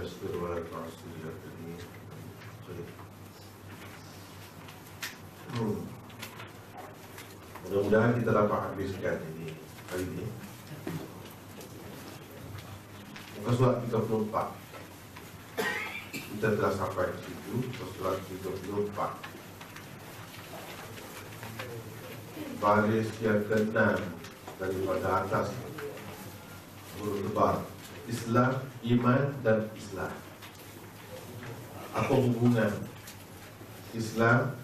يسر ولا تعسر يا كريم طيب. Hmm. Mudah-mudahan kita dapat habiskan ini hari ini. Muka surat 34 Kita telah sampai di situ Muka surat 34 Baris yang keenam Daripada atas Huruf lebar Islam, iman dan Islam Apa hubungan Islam,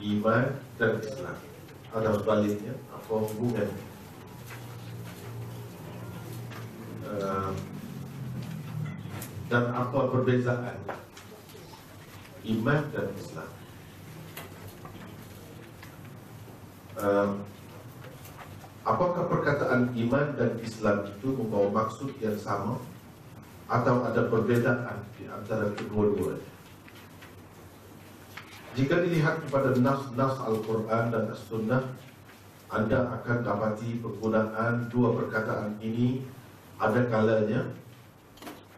iman dan Islam Atau sebaliknya Apa hubungan? Uh, dan apa perbezaan iman dan Islam. Uh, apakah perkataan iman dan Islam itu membawa maksud yang sama atau ada perbezaan di antara kedua-duanya? Jika dilihat kepada nas-nas Al-Quran dan As-Sunnah, anda akan dapati penggunaan dua perkataan ini ada kalanya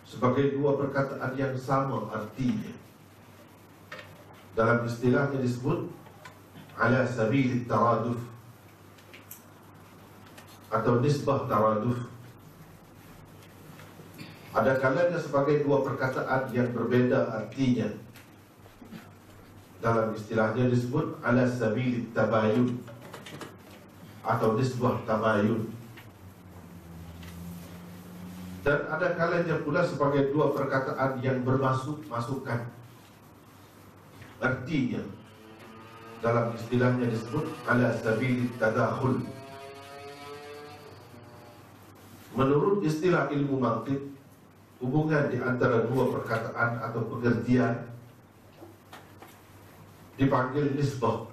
sebagai dua perkataan yang sama artinya. Dalam istilahnya disebut ala sabil taraduf atau nisbah taraduf. Ada kalanya sebagai dua perkataan yang berbeda artinya. Dalam istilahnya disebut ala sabil tabayun atau nisbah tabayun dan ada kalanya pula sebagai dua perkataan yang bermasuk masukan artinya dalam istilahnya disebut ala sabil tadakhul menurut istilah ilmu mantiq hubungan di antara dua perkataan atau pengertian dipanggil nisbah.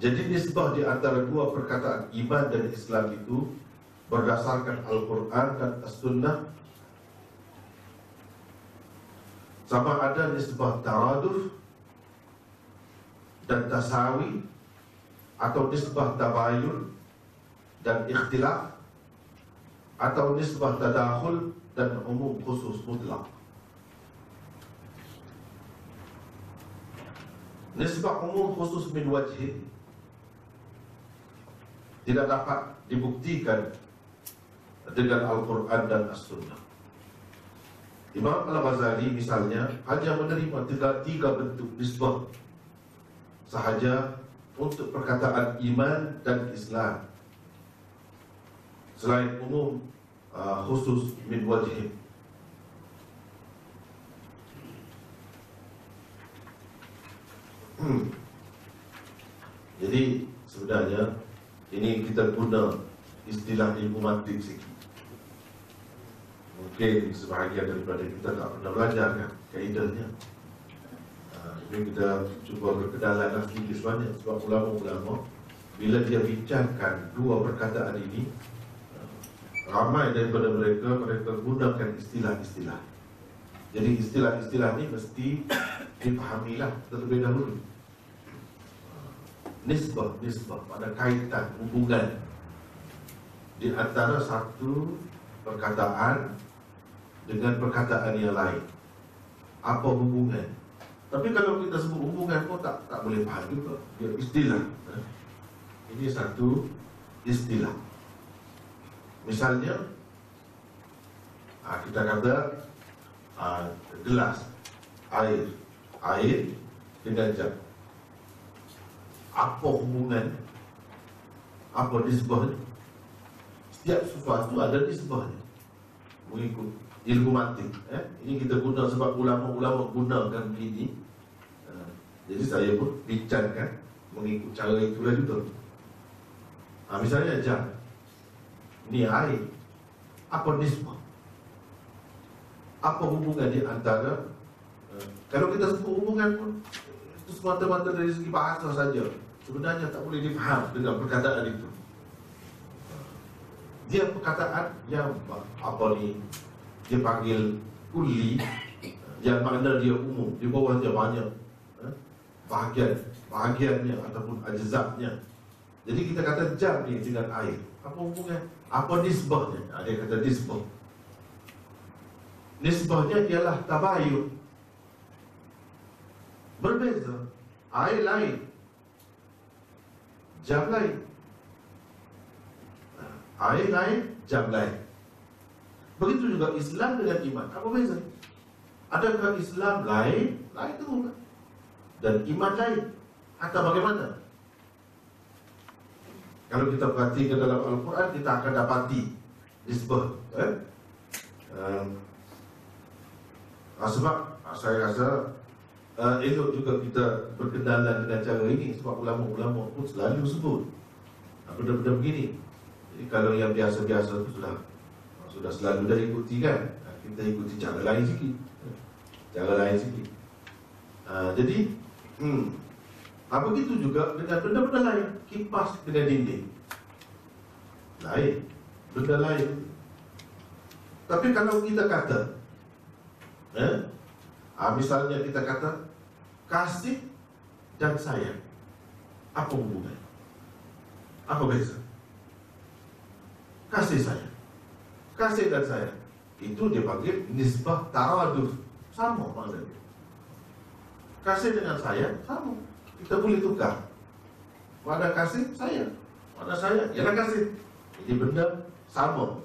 Jadi nisbah di antara dua perkataan iman dan Islam itu berdasarkan Al-Quran dan As-Sunnah. Sama ada nisbah taraduf dan tasawi atau nisbah tabayun dan ikhtilaf atau nisbah tadakhul dan umum khusus mutlak nisbah umum khusus min wajhi tidak dapat dibuktikan dengan Al-Quran dan As-Sunnah. Imam Al-Ghazali misalnya hanya menerima tiga, tiga bentuk nisbah sahaja untuk perkataan iman dan Islam selain umum uh, khusus min wajib hmm. jadi sebenarnya ini kita guna istilah ilmu mantik sikit. Mungkin sebahagian daripada kita tak pernah belajar kan kaedahnya uh, ini kita cuba berkenalan sedikit sebanyak sebab ulama-ulama bila dia bincangkan dua perkataan ini uh, ramai daripada mereka mereka gunakan istilah-istilah jadi istilah-istilah ini mesti dipahamilah terlebih dahulu nisbah nisbah pada kaitan hubungan di antara satu perkataan dengan perkataan yang lain. Apa hubungan? Tapi kalau kita sebut hubungan pun tak tak boleh faham juga. Dia istilah. Eh? Ini satu istilah. Misalnya ah, kita kata ah, gelas air air dengan jam. Apa hubungan? Apa disebutnya? Setiap sesuatu ada disebutnya. Mengikut ilmu mati. Eh? Ini kita guna sebab ulama-ulama gunakan begini. Uh, jadi saya pun bincangkan mengikut cara itulah juga. Misalnya jam. Ini air. Apa nisbah? Apa hubungan di antara uh, kalau kita sebut hubungan pun itu semata-mata dari segi bahasa saja. Sebenarnya tak boleh difaham dengan perkataan itu. Dia perkataan yang apa ni dia panggil kuli yang makna dia umum di bawah dia banyak eh, bahagian bahagiannya ataupun ajzabnya jadi kita kata jam ni dengan air apa hubungan apa nisbahnya ha, dia kata nisbah nisbahnya ialah tabayun. Berbeza. Air lain. Jam lain. Air lain, jam lain. Begitu juga Islam dengan iman. Apa beza? Adakah Islam lain? Lain itu bukan. Dan iman lain. Atau bagaimana? Kalau kita perhatikan dalam Al-Quran, kita akan dapati nisbah. Eh? Um, sebab saya rasa uh, elok juga kita berkenalan dengan cara ini sebab ulama-ulama pun selalu sebut benda-benda begini. Jadi kalau yang biasa-biasa itu sudah sudah selalu dah ikuti kan, kita ikuti cara lain sikit, cara lain sikit. Uh, jadi, hmm, apa begitu juga dengan benda-benda lain, kipas dengan dinding, lain, benda lain. Tapi kalau kita kata, eh, misalnya kita kata kasih dan sayang. Apa hubungan? Apa beza? Kasih sayang. Kasih dan sayang. Itu dia panggil nisbah taraduf. Sama maknanya. Kasih dengan sayang sama. Kita boleh tukar. Mana kasih, sayang. Mana sayang, ialah kasih. Jadi benda sama.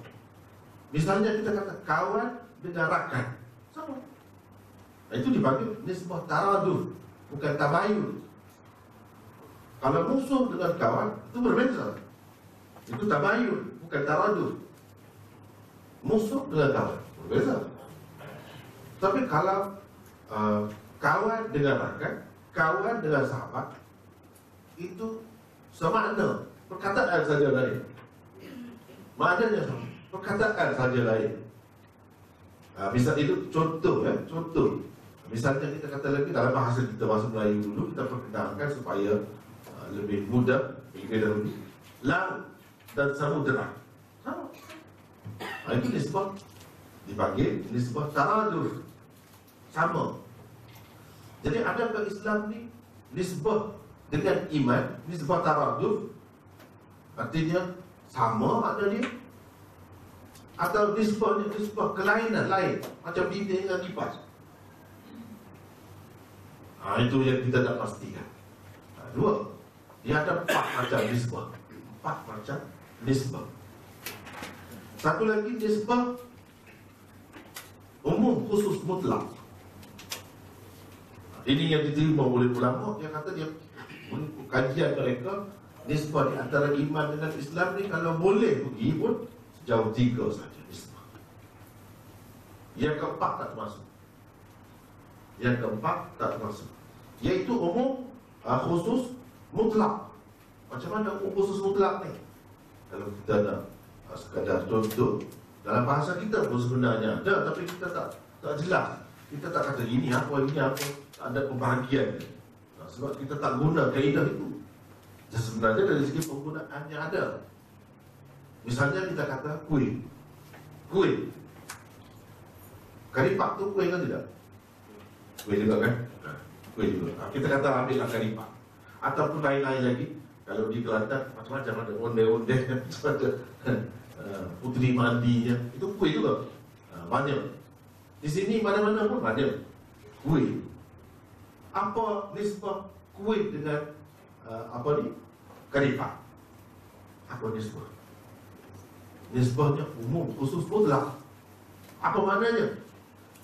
Misalnya kita kata kawan dengan rakan. Sama. Itu dipanggil nisbah taraduf bukan tabayun. Kalau musuh dengan kawan itu berbeza. Itu tabayun, bukan taraduf. Musuh dengan kawan berbeza. Tapi kalau uh, kawan dengan rakan, kawan dengan sahabat itu sama ada perkataan saja lain. Maknanya sama, perkataan saja lain. Uh, misal itu contoh ya, contoh. Misalnya kita kata lagi dalam bahasa kita bahasa Melayu dulu kita perkenalkan supaya uh, lebih mudah lebih dahulu. Laut dan samudera sama. Nah, itu disebut dipanggil disebut taradur sama. Jadi adakah Islam ni nisbah dengan iman nisbah taradur artinya sama maknanya atau nisbahnya nisbah kelainan lain macam bintang dengan kipas Ha, itu yang kita nak pastikan. Ha, dua, dia ada empat macam nisbah. Empat macam nisbah. Satu lagi nisbah umum khusus mutlak. Ini yang diterima oleh ulama yang kata dia kajian mereka nisbah di antara iman dengan Islam ni kalau boleh pergi pun sejauh tiga saja nisbah. Yang keempat tak masuk. Yang keempat tak masuk Iaitu umum uh, khusus mutlak Macam mana umum khusus mutlak ni? Kalau kita nak uh, sekadar contoh Dalam bahasa kita pun sebenarnya ada Tapi kita tak tak jelas Kita tak kata ini apa, ini apa ada pembahagian uh, Sebab kita tak guna kaedah itu Dan sebenarnya dari segi penggunaannya ada Misalnya kita kata kuih Kuih Karipak tu kuih kan tidak? Kuih juga kan? kuih juga. Ah, kita kata ambil langkah lipat. Ataupun lain-lain lagi, kalau di Kelantan macam-macam ada onde-onde, uh, putri mandinya, itu kuih juga. Banyak. Di sini mana-mana pun banyak kuih. Apa nisbah kuih dengan uh, apa ni? Karifah. Apa nisbah? Nisbahnya umum, khusus mutlak. Apa maknanya?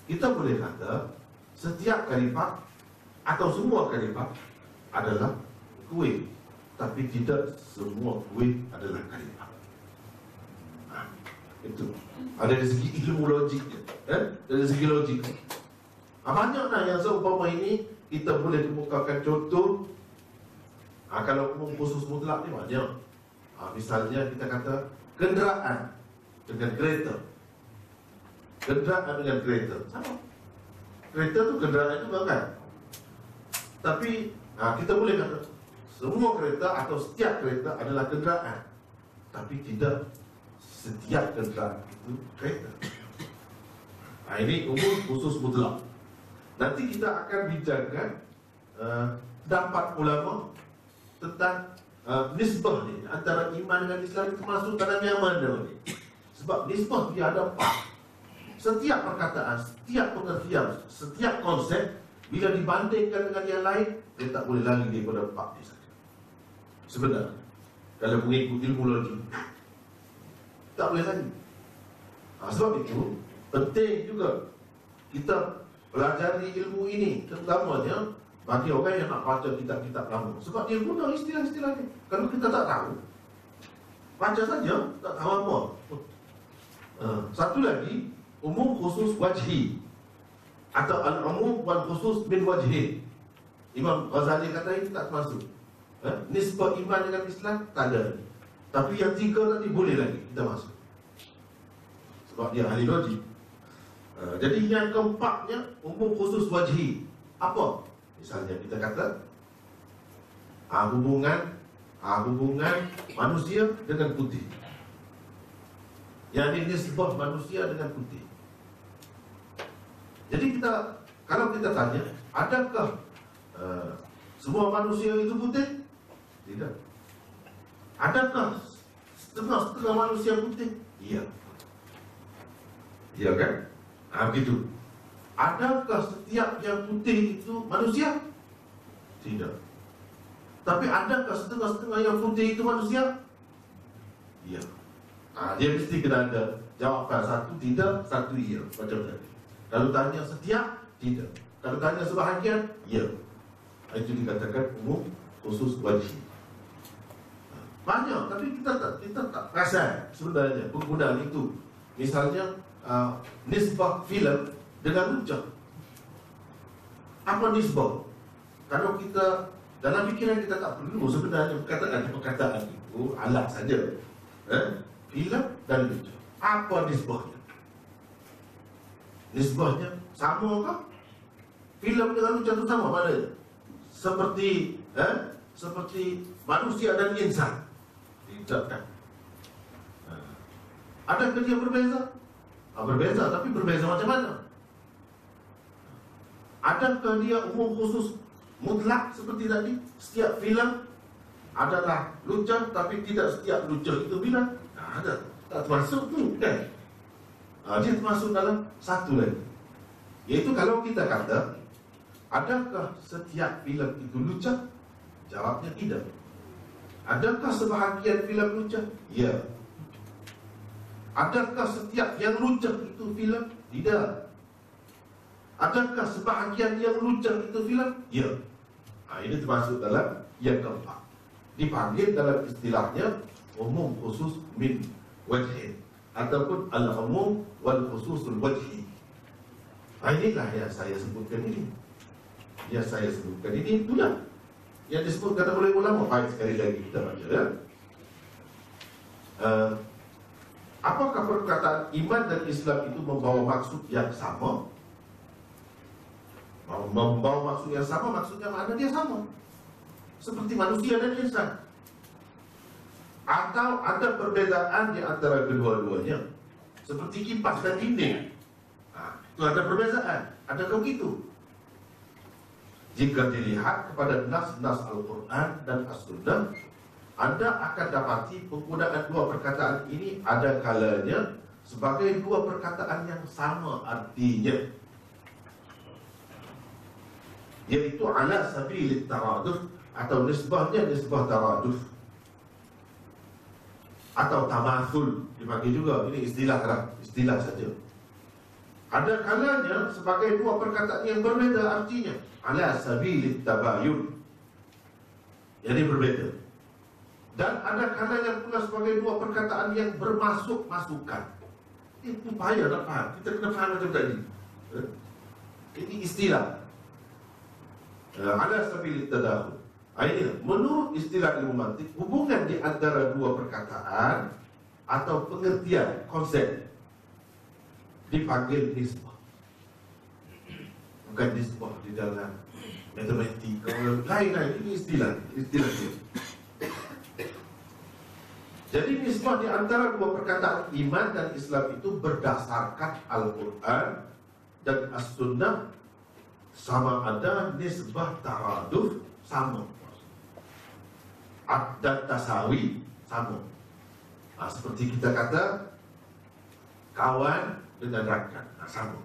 Kita boleh kata setiap karifah atau semua kalimah adalah kuih tapi tidak semua kuih adalah kalimah ha, itu ada dari segi ilmu logik eh? dari segi logik ha, banyaklah yang seumpama ini kita boleh kemukakan contoh ha, kalau umum khusus mutlak ni banyak ha, misalnya kita kata kenderaan dengan kereta kenderaan dengan kereta sama kereta tu kenderaan juga kan tapi ha, kita boleh kata semua kereta atau setiap kereta adalah kenderaan. Tapi tidak setiap kenderaan itu kereta. Ha, ini umum khusus mutlak. Nanti kita akan bincangkan uh, ulama tentang uh, nisbah ni antara iman dengan Islam itu masuk dalam yang mana ni. Sebab nisbah dia ada empat. setiap perkataan, setiap pengertian, setiap konsep bila dibandingkan dengan yang lain, dia tak boleh lari daripada empat ni saja. Sebenarnya, kalau mengikut ilmu logik, tak boleh lari. Ha, sebab itu, penting juga kita pelajari ilmu ini, terutamanya bagi orang yang nak baca kitab-kitab lama. Sebab dia guna istilah-istilah ni. Kalau kita tak tahu, baca saja, tak tahu apa. Uh, satu lagi, umum khusus wajhi atau al-umum wal khusus bin wajhi. Imam Ghazali kata ini tak termasuk. Eh? Nisbah iman dengan Islam tak ada. Tapi yang tiga tadi boleh lagi kita masuk. Sebab dia ahli logik. Uh, jadi yang keempatnya umum khusus wajhi. Apa? Misalnya kita kata uh, hubungan uh, hubungan manusia dengan putih. Yang ini sebab manusia dengan putih. Jadi kita kalau kita tanya, adakah uh, semua manusia itu putih? Tidak. Adakah setengah-setengah manusia putih? Iya. Iya kan? Nah, begitu. Adakah setiap yang putih itu manusia? Tidak. Tapi adakah setengah-setengah yang putih itu manusia? Iya. Nah, dia mesti kena ada jawapan satu tidak, satu iya. Macam tadi. Kalau tanya setiap, tidak. Kalau tanya sebahagian, ya. Itu dikatakan umum khusus wajib. Banyak, tapi kita tak kita tak rasa sebenarnya penggunaan itu. Misalnya uh, nisbah filem dengan runcah. Apa nisbah? Kalau kita dalam fikiran kita tak perlu sebenarnya perkataan-perkataan itu alat saja. Eh? Filem dan runcah. Apa nisbahnya? Nisbahnya sama ke? Filem dengan ucapan tu sama mana? Seperti eh? seperti manusia dan insan. Tidak kan? Ada dia berbeza? Ah, berbeza, tapi berbeza macam mana? Adakah dia umum khusus mutlak seperti tadi? Setiap filem adalah lucah, tapi tidak setiap lucah itu bila? Tak ada. Tak termasuk tu kan? Ha, dia termasuk dalam satu lagi. Iaitu kalau kita kata, adakah setiap filem itu lucah? Jawabnya tidak. Adakah sebahagian filem lucah? Ya. Adakah setiap yang lucah itu filem? Tidak. Adakah sebahagian yang lucah itu filem? Ya. Ha, ini termasuk dalam yang keempat. Dipanggil dalam istilahnya umum khusus min wajhin ataupun al-umum wal khususul wajhi. Ha, inilah yang saya sebutkan ini. Yang saya sebutkan ini itulah yang disebut kata oleh ulama. Baik sekali lagi kita baca ya. Uh, apakah perkataan iman dan Islam itu membawa maksud yang sama? Membawa maksud yang sama maksudnya mana dia sama? Seperti manusia dan insan. Atau ada perbezaan di antara kedua-duanya? Seperti kipas dan dinding. Ha, itu ada perbezaan. Adakah begitu? Jika dilihat kepada nas-nas Al-Quran dan As-Sunnah anda akan dapati penggunaan dua perkataan ini ada kalanya sebagai dua perkataan yang sama artinya. Iaitu ala sabilit taraduf atau nisbahnya nisbah taraduf atau tamathul dipanggil juga. Ini istilah lah istilah saja. Ada kalanya sebagai dua perkataan yang berbeza artinya. Ala sabilit tabayun. Jadi berbeza dan ada kalanya pula sebagai dua perkataan yang bermasuk masukan. Itu payah nak faham. Kita kena faham macam tadi. Eh? ini istilah. Eh, ala sabilit tadahul. Ini. Menurut istilah ilmu mantik hubungan di antara dua perkataan atau pengertian konsep dipanggil nisbah. Bukan nisbah di dalam matematika lain-lain. Ini istilah. Istilah dia. Jadi nisbah di antara dua perkataan iman dan Islam itu berdasarkan Al-Quran dan As-Sunnah. Sama ada nisbah taraduf sama. Dan tasawi sama. Ha, seperti kita kata kawan dengan rakan nah, sama.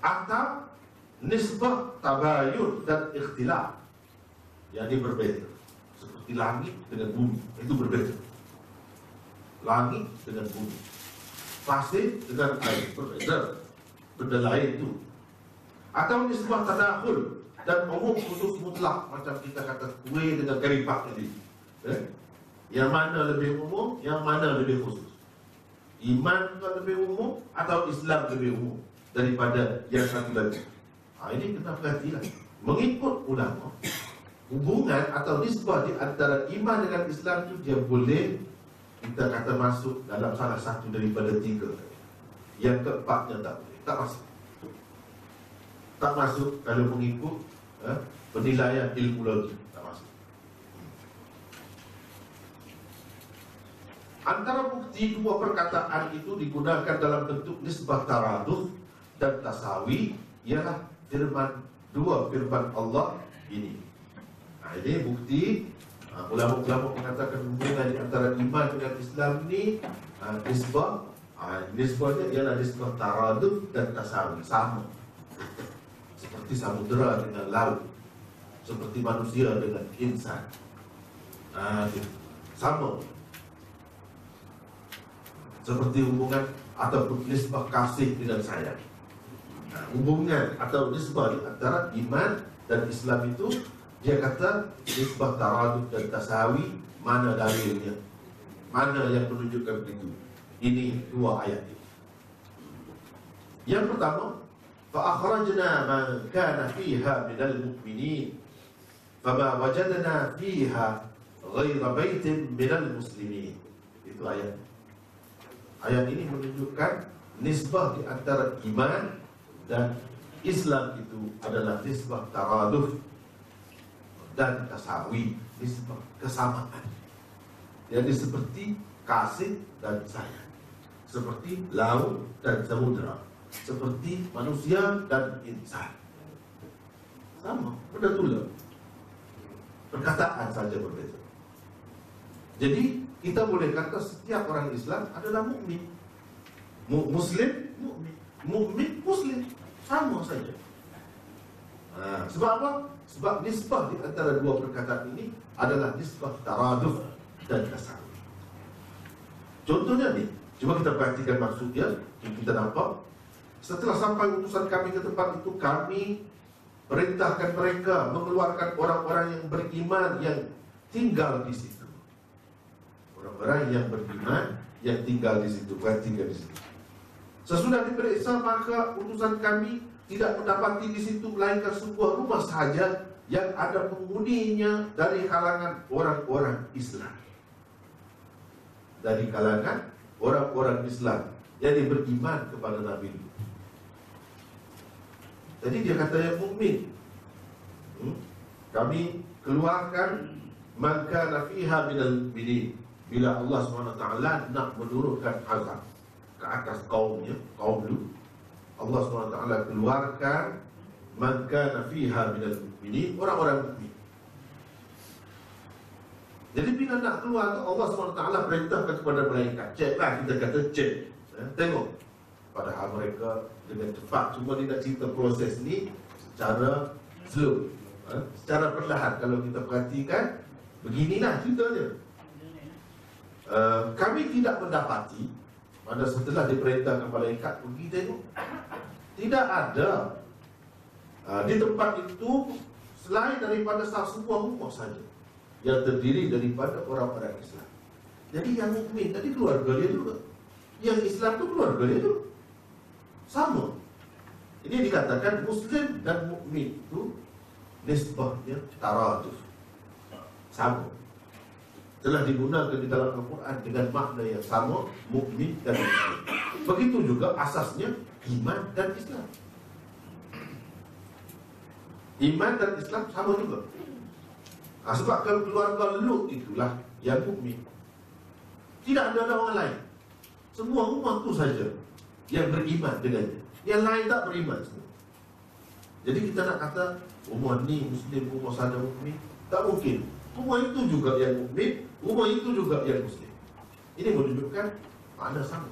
Atau nisbah tabayun dan ikhtilaf. Yang ini berbeza seperti langit dengan bumi. Itu berbeza. Langit dengan bumi. Pasir dengan air. Berbeza. Benda lain itu atau nisbah tadakhul dan umum khusus mutlak macam kita kata kue dengan karipak tadi. Eh? yang mana lebih umum yang mana lebih khusus? Iman lebih umum atau Islam lebih umum daripada yang satu lagi? Ha, ini kena perhatilah mengikut ulama hubungan atau nisbah di antara iman dengan Islam itu dia boleh kita kata masuk dalam salah satu daripada tiga yang keempatnya tak boleh tak masuk tak masuk kalau mengikut eh, penilaian ilmu lagi tak masuk. Antara bukti dua perkataan itu digunakan dalam bentuk nisbah taraduf dan tasawi ialah firman dua firman Allah ini. Ini bukti uh, ulama-ulama mengatakan hubungan di antara iman dengan Islam ini uh, nisbah uh, nisbahnya ialah nisbah taraduf dan tasawi sama. Seperti samudera dengan laut seperti manusia dengan insan. Nah, sama. Seperti hubungan atau nisbah kasih dengan sayang nah, hubungan atau nisbah antara iman dan Islam itu dia kata nisbah taraduf dan tasawi mana dalilnya? Mana yang menunjukkan begitu? Ini dua ayat ini. Yang pertama fa akhrajna man kana fiha min al mu'minin fa wajadna fiha ghaira baitin min al muslimin. Itu ayat. Ayat ini menunjukkan nisbah di antara iman dan Islam itu adalah nisbah taraduf dan nisbah kesamaan jadi seperti kasih dan sayang seperti laut dan samudera seperti manusia dan insan. Sama, benda tulang. Perkataan saja berbeza. Jadi kita boleh kata setiap orang Islam adalah mukmin. Muslim, mukmin. Mukmin, muslim. Sama saja. Ha, sebab apa? Sebab nisbah di antara dua perkataan ini adalah nisbah taraduf dan kasar. Contohnya ni, cuba kita perhatikan maksudnya, kita nampak. Setelah sampai utusan kami ke tempat itu Kami perintahkan mereka Mengeluarkan orang-orang yang beriman Yang tinggal di situ. Orang-orang yang beriman Yang tinggal di situ Perhatikan di situ. Sesudah diperiksa maka utusan kami Tidak mendapati di situ Melainkan sebuah rumah sahaja Yang ada penghuninya Dari kalangan orang-orang Islam Dari kalangan orang-orang Islam Yang beriman kepada Nabi itu jadi dia kata yang mukmin. Hmm? Kami keluarkan maka nafiha minal mukminin. Bila Allah SWT nak menurunkan azab ke atas kaumnya, kaum lu, Allah SWT keluarkan maka nafiha minal mukminin orang-orang mukmin. Jadi bila nak keluar Allah SWT perintahkan kepada malaikat. Ceklah kita kata cek eh, Tengok. Padahal mereka dengan cepat Cuma dia nak cerita proses ni Secara slow. Ha? Secara perlahan. Kalau kita perhatikan Beginilah ceritanya. Uh, Kami tidak mendapati Pada setelah diperintahkan malaikat Pergi tengok Tidak ada uh, Di tempat itu Selain daripada sebuah rumah saja Yang terdiri daripada orang-orang Islam Jadi yang mukmin tadi keluarga dia juga Yang Islam tu keluarga dia juga sama. Ini dikatakan Muslim dan Mukmin itu nisbahnya taraduf. Sama. Telah digunakan di dalam Al-Quran dengan makna yang sama, Mukmin dan Muslim. Begitu juga asasnya iman dan Islam. Iman dan Islam sama juga. Nah, sebab kalau keluarga Lut itulah yang mukmin. Tidak ada orang lain. Semua rumah itu saja yang beriman dengannya. Yang lain tak beriman semua. Jadi kita nak kata rumah ni muslim, rumah sana mukmin, tak mungkin. Rumah itu juga yang mukmin, Rumah itu juga yang muslim Ini menunjukkan makna sama.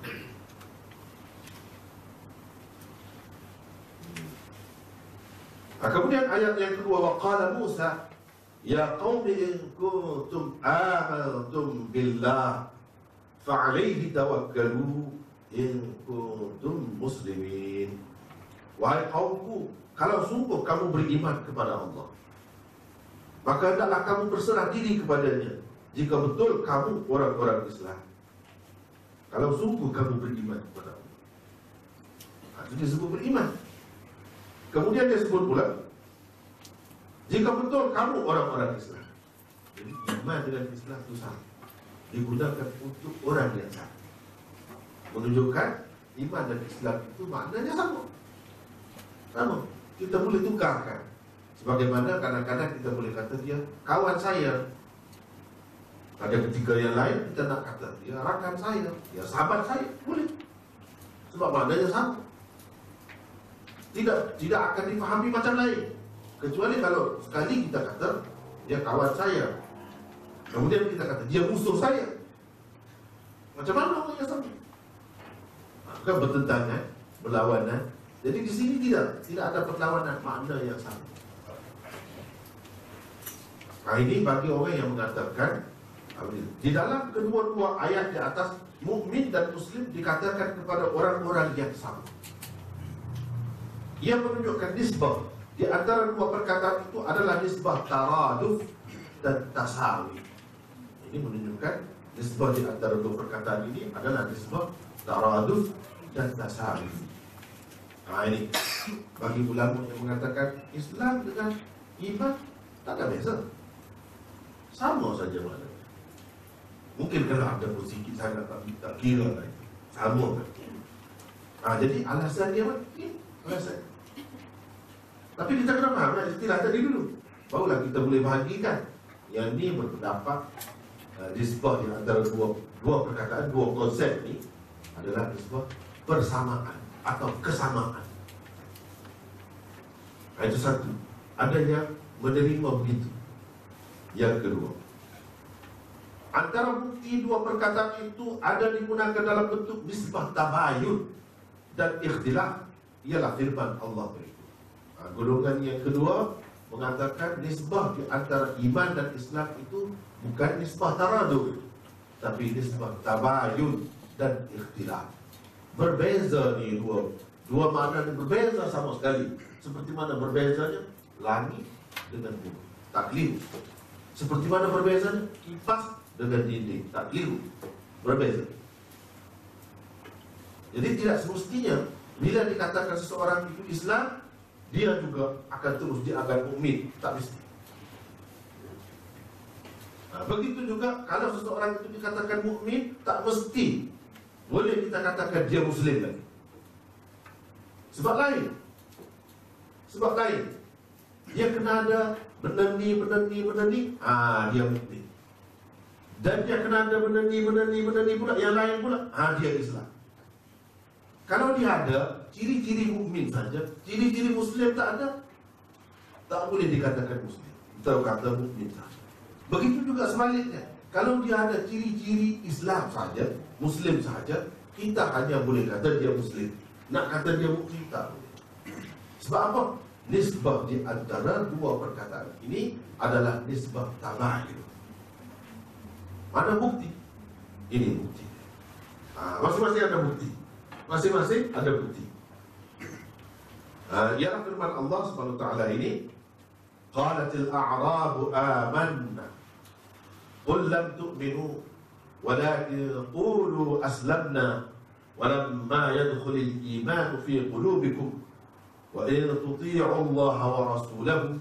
Kemudian ayat yang kedua waqala Musa ya qaumi in kuntum amantum billah fa'alayhi tawakkalu in kuntum muslimin wahai kaumku kalau sungguh kamu beriman kepada Allah maka hendaklah kamu berserah diri kepadanya jika betul kamu orang-orang Islam kalau sungguh kamu beriman kepada Allah itu disebut beriman. Kemudian dia sebut pula Jika betul kamu orang-orang Islam Jadi iman dengan Islam itu sama. Digunakan untuk orang yang sama. Menunjukkan Iman dan Islam itu maknanya sama. Sama. Kita boleh tukarkan. Sebagaimana kadang-kadang kita boleh kata dia Kawan saya Pada ketika yang lain kita nak kata Dia rakan saya Dia sahabat saya Boleh. Sebab maknanya sama tidak tidak akan difahami macam lain. Kecuali kalau sekali kita kata dia kawan saya. Kemudian kita kata dia musuh saya. Macam mana orang yang sama kan bertentangan berlawanan. Jadi di sini tidak tidak ada perlawanan makna yang sama. Nah ini bagi orang yang mengatakan di dalam kedua-dua ayat di atas mukmin dan muslim dikatakan kepada orang-orang yang sama ia menunjukkan nisbah di antara dua perkataan itu adalah nisbah taraduf dan tasawi. Ini menunjukkan nisbah di antara dua perkataan ini adalah nisbah taraduf dan tasawi. Nah ini bagi ulama yang mengatakan Islam dengan iman tak ada beza. Sama saja mana. Mungkin kalau ada sikit sangat tak, tak kira lah. Sama kan. Nah, jadi alasan dia apa? Alasan tapi kita kena faham kan istilah tadi dulu Barulah kita boleh bahagikan Yang ni berpendapat uh, Disebah di antara dua, dua perkataan Dua konsep ni Adalah disebah persamaan Atau kesamaan Itu satu Ada yang menerima begitu Yang kedua Antara bukti dua perkataan itu Ada digunakan dalam bentuk Nisbah tabayun Dan ikhtilaf Ialah firman Allah berikut Ha, golongan yang kedua mengatakan nisbah di antara iman dan Islam itu bukan nisbah taraduk tapi nisbah tabayun dan ikhtilaf. Berbeza ni dua dua makna yang berbeza sama sekali. Seperti mana berbezanya langit dengan bumi. Tak keliru. Seperti mana berbezanya kipas dengan dinding. Tak keliru. Berbeza. Jadi tidak semestinya bila dikatakan seseorang itu Islam dia juga akan terus dianggap mukmin. Tak mesti. Nah, begitu juga kalau seseorang itu dikatakan mukmin tak mesti boleh kita katakan dia muslim lagi. Sebab lain. Sebab lain. Dia kena ada benda ni benda ni benda ni. Ah dia mukmin dan dia kena ada benda ni benda ni benda ni pula yang lain pula ah dia Islam kalau dia ada ciri-ciri mukmin saja, ciri-ciri muslim tak ada, tak boleh dikatakan muslim. Kita kata mukmin saja. Begitu juga sebaliknya. Kalau dia ada ciri-ciri Islam saja, muslim saja, kita hanya boleh kata dia muslim. Nak kata dia mukmin tak boleh. Sebab apa? Nisbah di antara dua perkataan ini adalah nisbah tabayun. أنا مبتي إني مبتي ما سمع سي أنا مبتي ما سمع سي أنا مبتي يا فرمان الله سبحانه وتعالى إني قالت الأعراب آمنا قل لم تؤمنوا ولكن قولوا أسلمنا ولما يدخل الإيمان في قلوبكم وإن تطيعوا الله ورسوله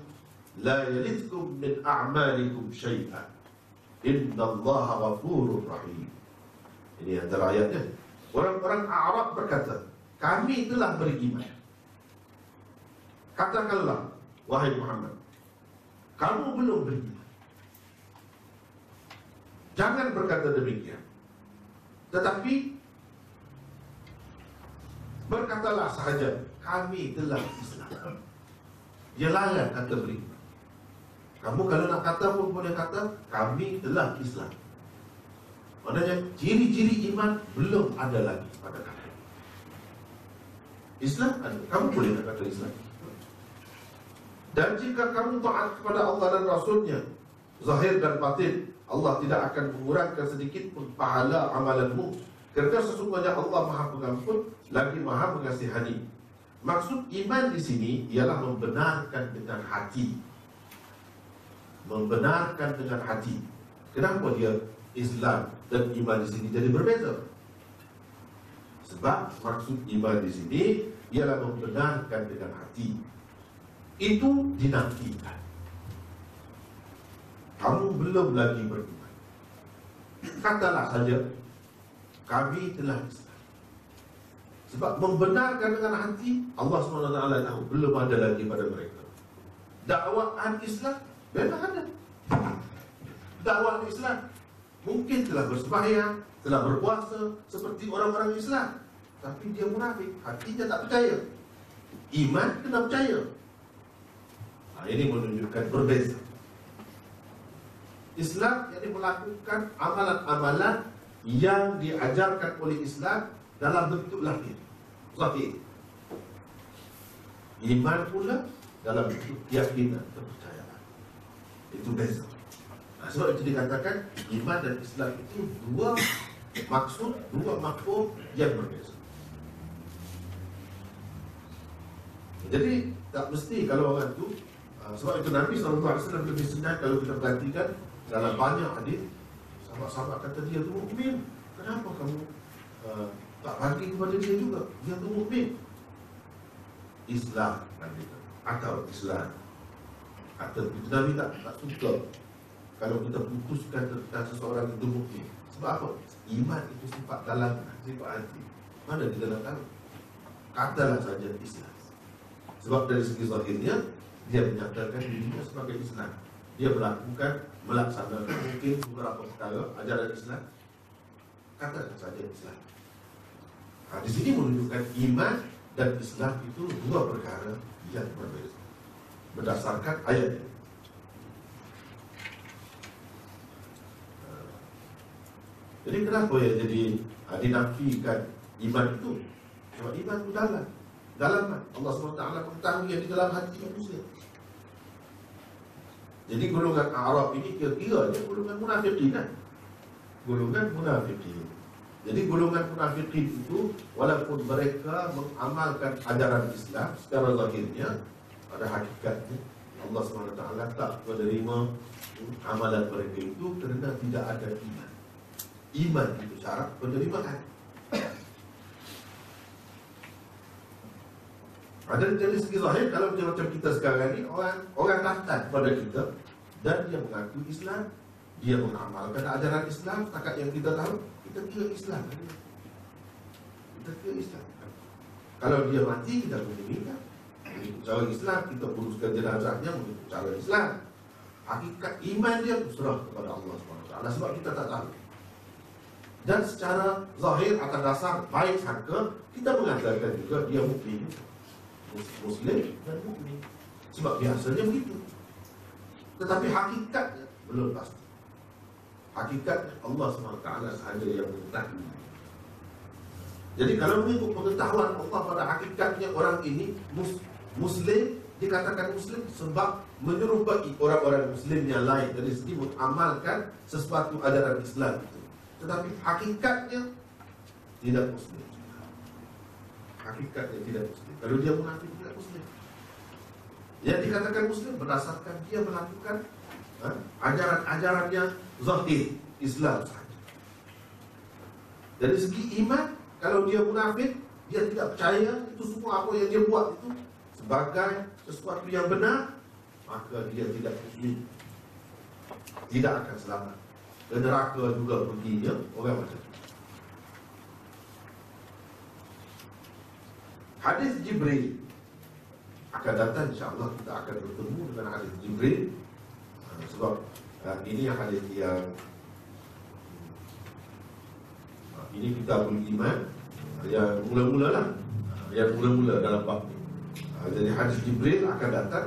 لا يلدكم من أعمالكم شيئا inna Allah ghafurur rahim ini antara ayatnya Orang-orang Arab berkata, kami telah beriman. Katakanlah, wahai Muhammad, kamu belum beriman. Jangan berkata demikian. Tetapi berkatalah sahaja, kami telah Islam. Larang kata beriman. Kamu kalau nak kata pun boleh kata, kami telah Islam. Maknanya ciri-ciri iman belum ada lagi pada kamu. Islam ada. Kamu boleh nak kata Islam. Dan jika kamu taat kepada Allah dan Rasulnya Zahir dan batin Allah tidak akan mengurangkan sedikit pun pahala amalanmu Kerana sesungguhnya Allah maha pengampun Lagi maha mengasihani Maksud iman di sini ialah membenarkan dengan hati Membenarkan dengan hati Kenapa dia Islam dan iman di sini jadi berbeza? Sebab maksud iman di sini ialah membenarkan dengan hati itu dinafikan. Kamu belum lagi beriman. Katalah saja, kami telah Islam. Sebab membenarkan dengan hati, Allah SWT tahu belum ada lagi pada mereka. Dakwaan Islam memang ada. Dakwaan Islam mungkin telah bersembahyang, telah berpuasa seperti orang-orang Islam. Tapi dia munafik, hatinya tak percaya. Iman kena percaya. Nah, ini menunjukkan berbeza. Islam yang melakukan amalan-amalan yang diajarkan oleh Islam dalam bentuk lahir. Lahir. Iman pula dalam bentuk keyakinan, kepercayaan. Itu beza. Nah, sebab itu dikatakan iman dan Islam itu dua maksud, dua makhluk yang berbeza. Jadi tak mesti kalau orang tu Ah, sebab itu Nabi SAW lebih senang kalau kita perhatikan dalam banyak hadis sahabat-sahabat kata dia tu mukmin. Kenapa kamu uh, tak bagi kepada dia juga? Dia tu mukmin. Islam Nabi atau Islam atau itu Nabi tak, tak suka kalau kita putuskan tentang seseorang itu mukmin. Sebab apa? Iman itu sifat dalam sifat hati. Mana kita nak tahu? Katalah saja Islam. Sebab dari segi zahirnya dia menyatakan dirinya sebagai Islam. Dia melakukan, melaksanakan mungkin beberapa perkara ajaran Islam. Katakan saja Islam. Nah, di sini menunjukkan iman dan Islam itu dua perkara yang berbeza. Berdasarkan ayat ini. Jadi kenapa ya jadi dinafikan iman itu? Sebab iman itu dalam. Dalam Allah SWT mengetahui yang di dalam hati manusia. Jadi golongan Arab ini kira-kira dia golongan munafikin kan? Golongan munafikin. Jadi golongan munafikin itu walaupun mereka mengamalkan ajaran Islam secara zahirnya pada hakikatnya Allah SWT tak menerima amalan mereka itu kerana tidak ada iman. Iman itu syarat penerimaan. Ada dari segi zahir kalau macam kita sekarang ni orang orang datang pada kita dan dia mengaku Islam, dia mengamalkan ajaran Islam, setakat yang kita tahu, kita kira Islam. Kita kira Islam. Kalau dia mati, kita meninggalkan. Mengikut cara Islam, kita uruskan jenazahnya mengikut cara Islam. Hakikat iman dia berserah kepada Allah SWT. Sebab kita tak tahu. Dan secara zahir atas dasar baik sangka, kita mengatakan juga dia mukmin. Muslim dan mukmin. Sebab biasanya begitu. Tetapi hakikatnya belum pasti. Hakikatnya Allah SWT sahaja yang mengetahui. Jadi kalau mengikut pengetahuan Allah pada hakikatnya orang ini Muslim dikatakan Muslim sebab menyerupai orang-orang Muslim yang lain dari segi mengamalkan sesuatu ajaran Islam itu. Tetapi hakikatnya tidak Muslim hakikatnya tidak muslim. Kalau dia munafik tidak muslim. Yang dikatakan muslim berdasarkan dia melakukan ha, ajaran-ajarannya zahir Islam sahaja. Dari segi iman, kalau dia munafik, dia tidak percaya itu semua apa yang dia buat itu sebagai sesuatu yang benar, maka dia tidak muslim. Tidak akan selamat. Dan neraka juga perginya orang macam Hadis Jibril akan datang insyaAllah kita akan bertemu dengan hadis Jibril uh, sebab uh, ini yang hadis yang uh, ini kita pun iman uh, yang mula-mula lah yang mula-mula dalam bab uh, jadi hadis Jibril akan datang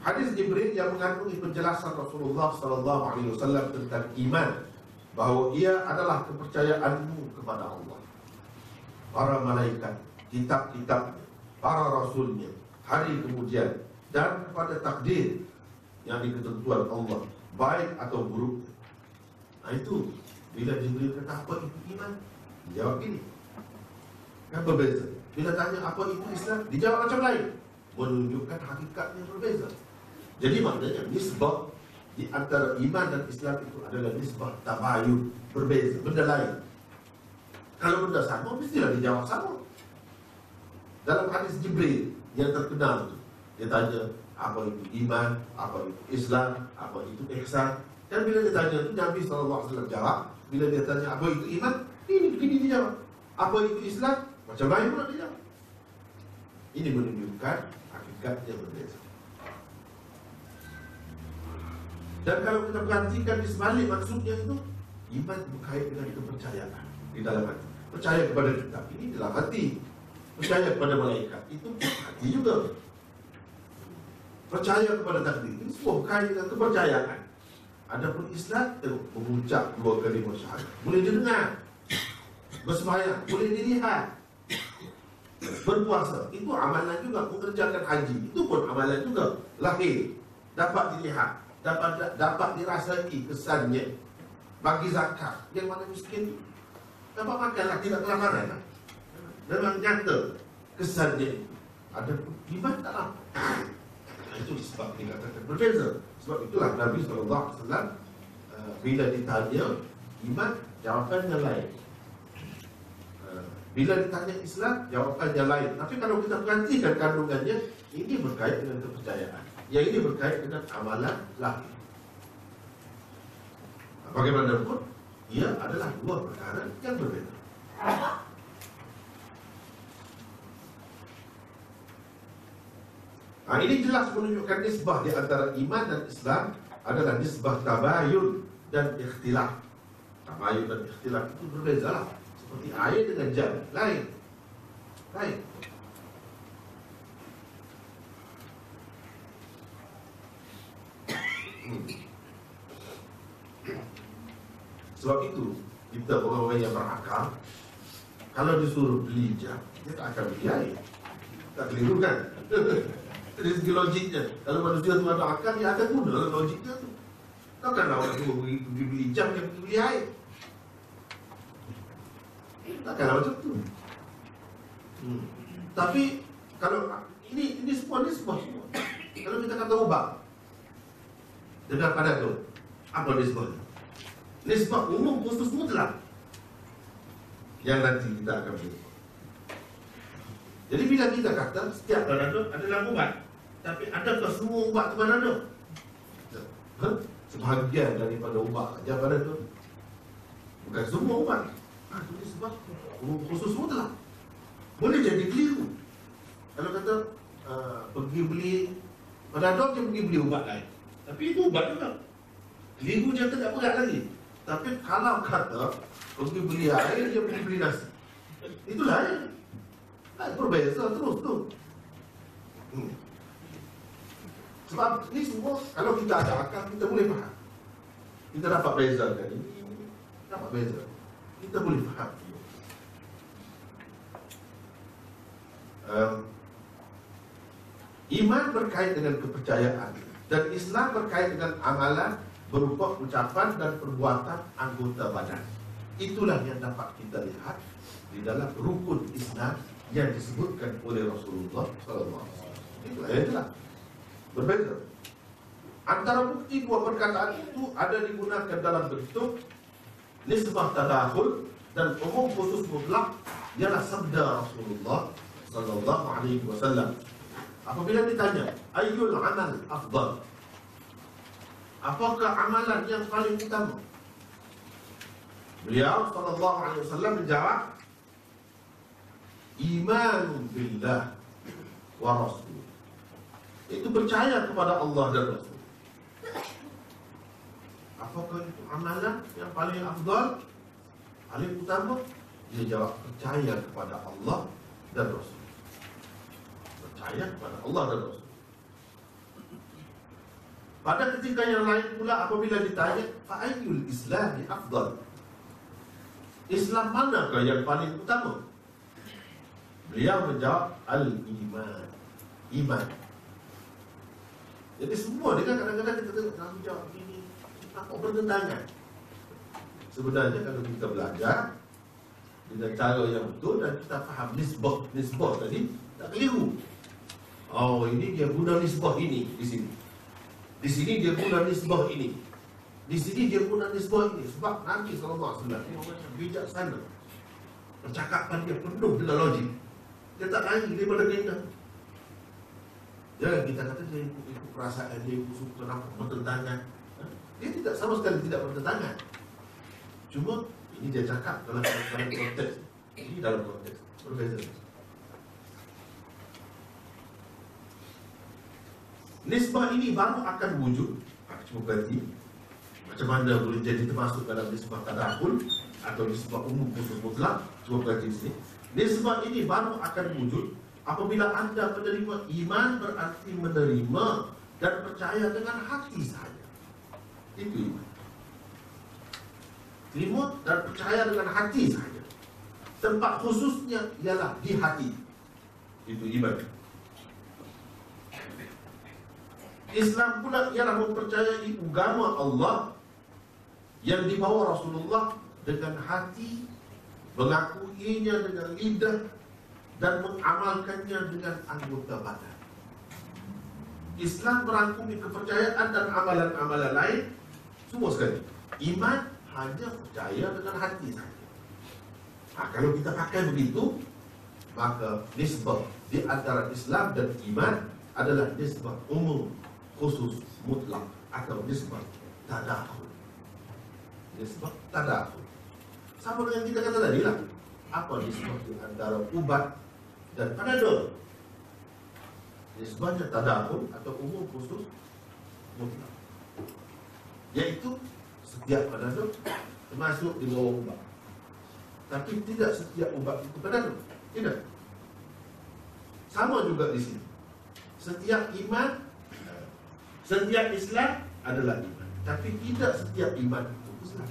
hadis Jibril yang mengandungi penjelasan Rasulullah sallallahu alaihi wasallam tentang iman bahawa ia adalah kepercayaanmu kepada Allah para malaikat, kitab-kitabnya, para rasulnya, hari kemudian dan kepada takdir yang diketentuan Allah baik atau buruk. Nah itu bila Jibril kata apa itu iman, dijawab ini. Kan berbeza. Bila tanya apa itu Islam, dijawab macam lain. Menunjukkan hakikatnya berbeza. Jadi maknanya nisbah di antara iman dan Islam itu adalah nisbah tabayun, berbeza, benda lain. Kalau benda sama, mestilah dijawab sama. Dalam hadis Jibril yang terkenal itu, dia tanya, apa itu iman, apa itu Islam, apa itu ihsan. Dan bila dia tanya itu, Nabi SAW jawab. Bila dia tanya, apa itu iman? Ini, ini dia jawab. Apa itu Islam? Macam lain pula jawab. Ini menunjukkan hakikatnya berbeza. Dan kalau kita perhatikan di sebalik maksudnya itu Iman berkait dengan kepercayaan Di dalam hati. Percaya kepada kitab ini dalam hati. Percaya kepada malaikat Itu hati juga. Percaya kepada takdir Ini semua berkait dengan kepercayaan. Adapun Islam Tengok mengucap dua kali syahadat Boleh didengar Bersemayang Boleh dilihat Berpuasa. Itu amalan juga Mengerjakan haji. Itu pun amalan juga. Lahir Dapat dilihat dapat dapat dirasai kesannya. Bagi zakat yang mana miskin dapat makanlah tidak kelaparan memang nyata kesannya. Ada iman dalam itu sebab dikatakan berbeza. Sebab itulah Nabi SAW uh, bila ditanya iman jawapannya lain bila ditanya Islam jawapannya lain tapi kalau kita perhatikan kandungannya ini berkait dengan kepercayaan yang ini berkait dengan amalan lahir. Bagaimanapun, ia adalah dua perkara yang berbeza. Nah, ini jelas menunjukkan nisbah di antara iman dan Islam adalah nisbah tabayun dan ikhtilaf. Tabayun dan ikhtilaf itu berbeza lah. Seperti air dengan jam, lain. Lain. Sebab itu kita orang-orang yang berakal kalau disuruh beli jam dia tak akan beli air. Tak keliru kan? Dari segi logiknya Kalau manusia tu ada akal Dia akan guna logiknya tu Takkan orang tu pergi beli jam Dia pergi beli air Takkan macam tu hmm. Tapi Kalau ini ini semua ini semua, semua. Kalau kita kata ubah Dengar pada tu Apa nisbah Nisbah umum khusus mutlak Yang nanti kita akan beritahu jadi bila kita kata setiap panadol adalah ubat Tapi adakah semua ubat tu panadol? Ha? Sebahagian daripada ubat saja panadol Bukan semua ubat Itu sebab khusus mutlak Boleh jadi keliru Kalau kata uh, pergi beli panadol dia pergi beli ubat lain tapi itu ubat juga. Keliru dia tak berat lagi. Tapi kalau kata pergi beli air, dia pergi beli nasi. Itulah air. Nah, berbeza terus tu. Hmm. Sebab ni semua kalau kita ada akal kita boleh faham. Kita dapat bezakan ini, dapat beza. Kita boleh faham. Um, iman berkait dengan kepercayaan dan Islam berkait dengan amalan berupa ucapan dan perbuatan anggota badan. Itulah yang dapat kita lihat di dalam rukun Islam yang disebutkan oleh Rasulullah SAW. Itulah yang jelas. Berbeza. Antara bukti dua perkataan itu ada digunakan dalam bentuk nisbah tadahul dan umum khusus mutlak ialah sabda Rasulullah sallallahu alaihi wasallam Apabila ditanya, ayyul amal afdal? Apakah amalan yang paling utama? Beliau sallallahu alaihi wasallam menjawab, iman billah wa rasul. Itu percaya kepada Allah dan Rasul. Apakah itu amalan yang paling afdal? Paling utama? Dia jawab percaya kepada Allah dan Rasul percaya kepada Allah dan Rasul. Pada ketika yang lain pula apabila ditanya, fa'ayyul islami afdal? Islam manakah yang paling utama? Beliau menjawab al-iman. iman. Jadi semua dia kan kadang-kadang kita tengok tanggungjawab ini apa bertentangan. Sebenarnya kalau kita belajar dengan cara yang betul dan kita faham nisbah nisbah tadi tak keliru. Oh ini dia guna nisbah ini di sini. Di sini dia guna nisbah ini. Di sini dia guna nisbah ini sebab alaihi wasallam dia orang yang bijaksana. Percakapan dia penuh dengan logik. Dia tak lari daripada keinginan. Jangan kita kata dia ikut, ikut perasaan dia ikut suka nampak bertentangan. Dia tidak sama sekali tidak bertentangan. Cuma ini dia cakap dalam dalam konteks. Ini dalam konteks berbeza. Nisbah ini baru akan wujud. Cuba berarti macam mana boleh jadi termasuk dalam nisbah tadakul atau nisbah umum khusus mutlak. Cuba di sini. Nisbah ini baru akan wujud apabila anda menerima iman berarti menerima dan percaya dengan hati saja. Itu iman. Terima dan percaya dengan hati saja. Tempat khususnya ialah di hati. Itu iman. Islam pula ialah mempercayai agama Allah yang dibawa Rasulullah dengan hati mengakuinya dengan lidah dan mengamalkannya dengan anggota badan. Islam merangkumi kepercayaan dan amalan-amalan lain semua sekali. Iman hanya percaya dengan hati saja. Ha, kalau kita pakai begitu, maka nisbah di antara Islam dan iman adalah nisbah umum, khusus, mutlak atau nisbah tadakhul. Nisbah tadakhul. Sama dengan kita kata tadi lah. Apa nisbah di antara ubat dan panadol? Nisbahnya tadakhul atau umum khusus mutlak. Yaitu setiap panadol termasuk di bawah ubat. Tapi tidak setiap ubat itu panadol. Tidak. Sama juga di sini. Setiap iman, setiap Islam adalah iman. Tapi tidak setiap iman itu Islam.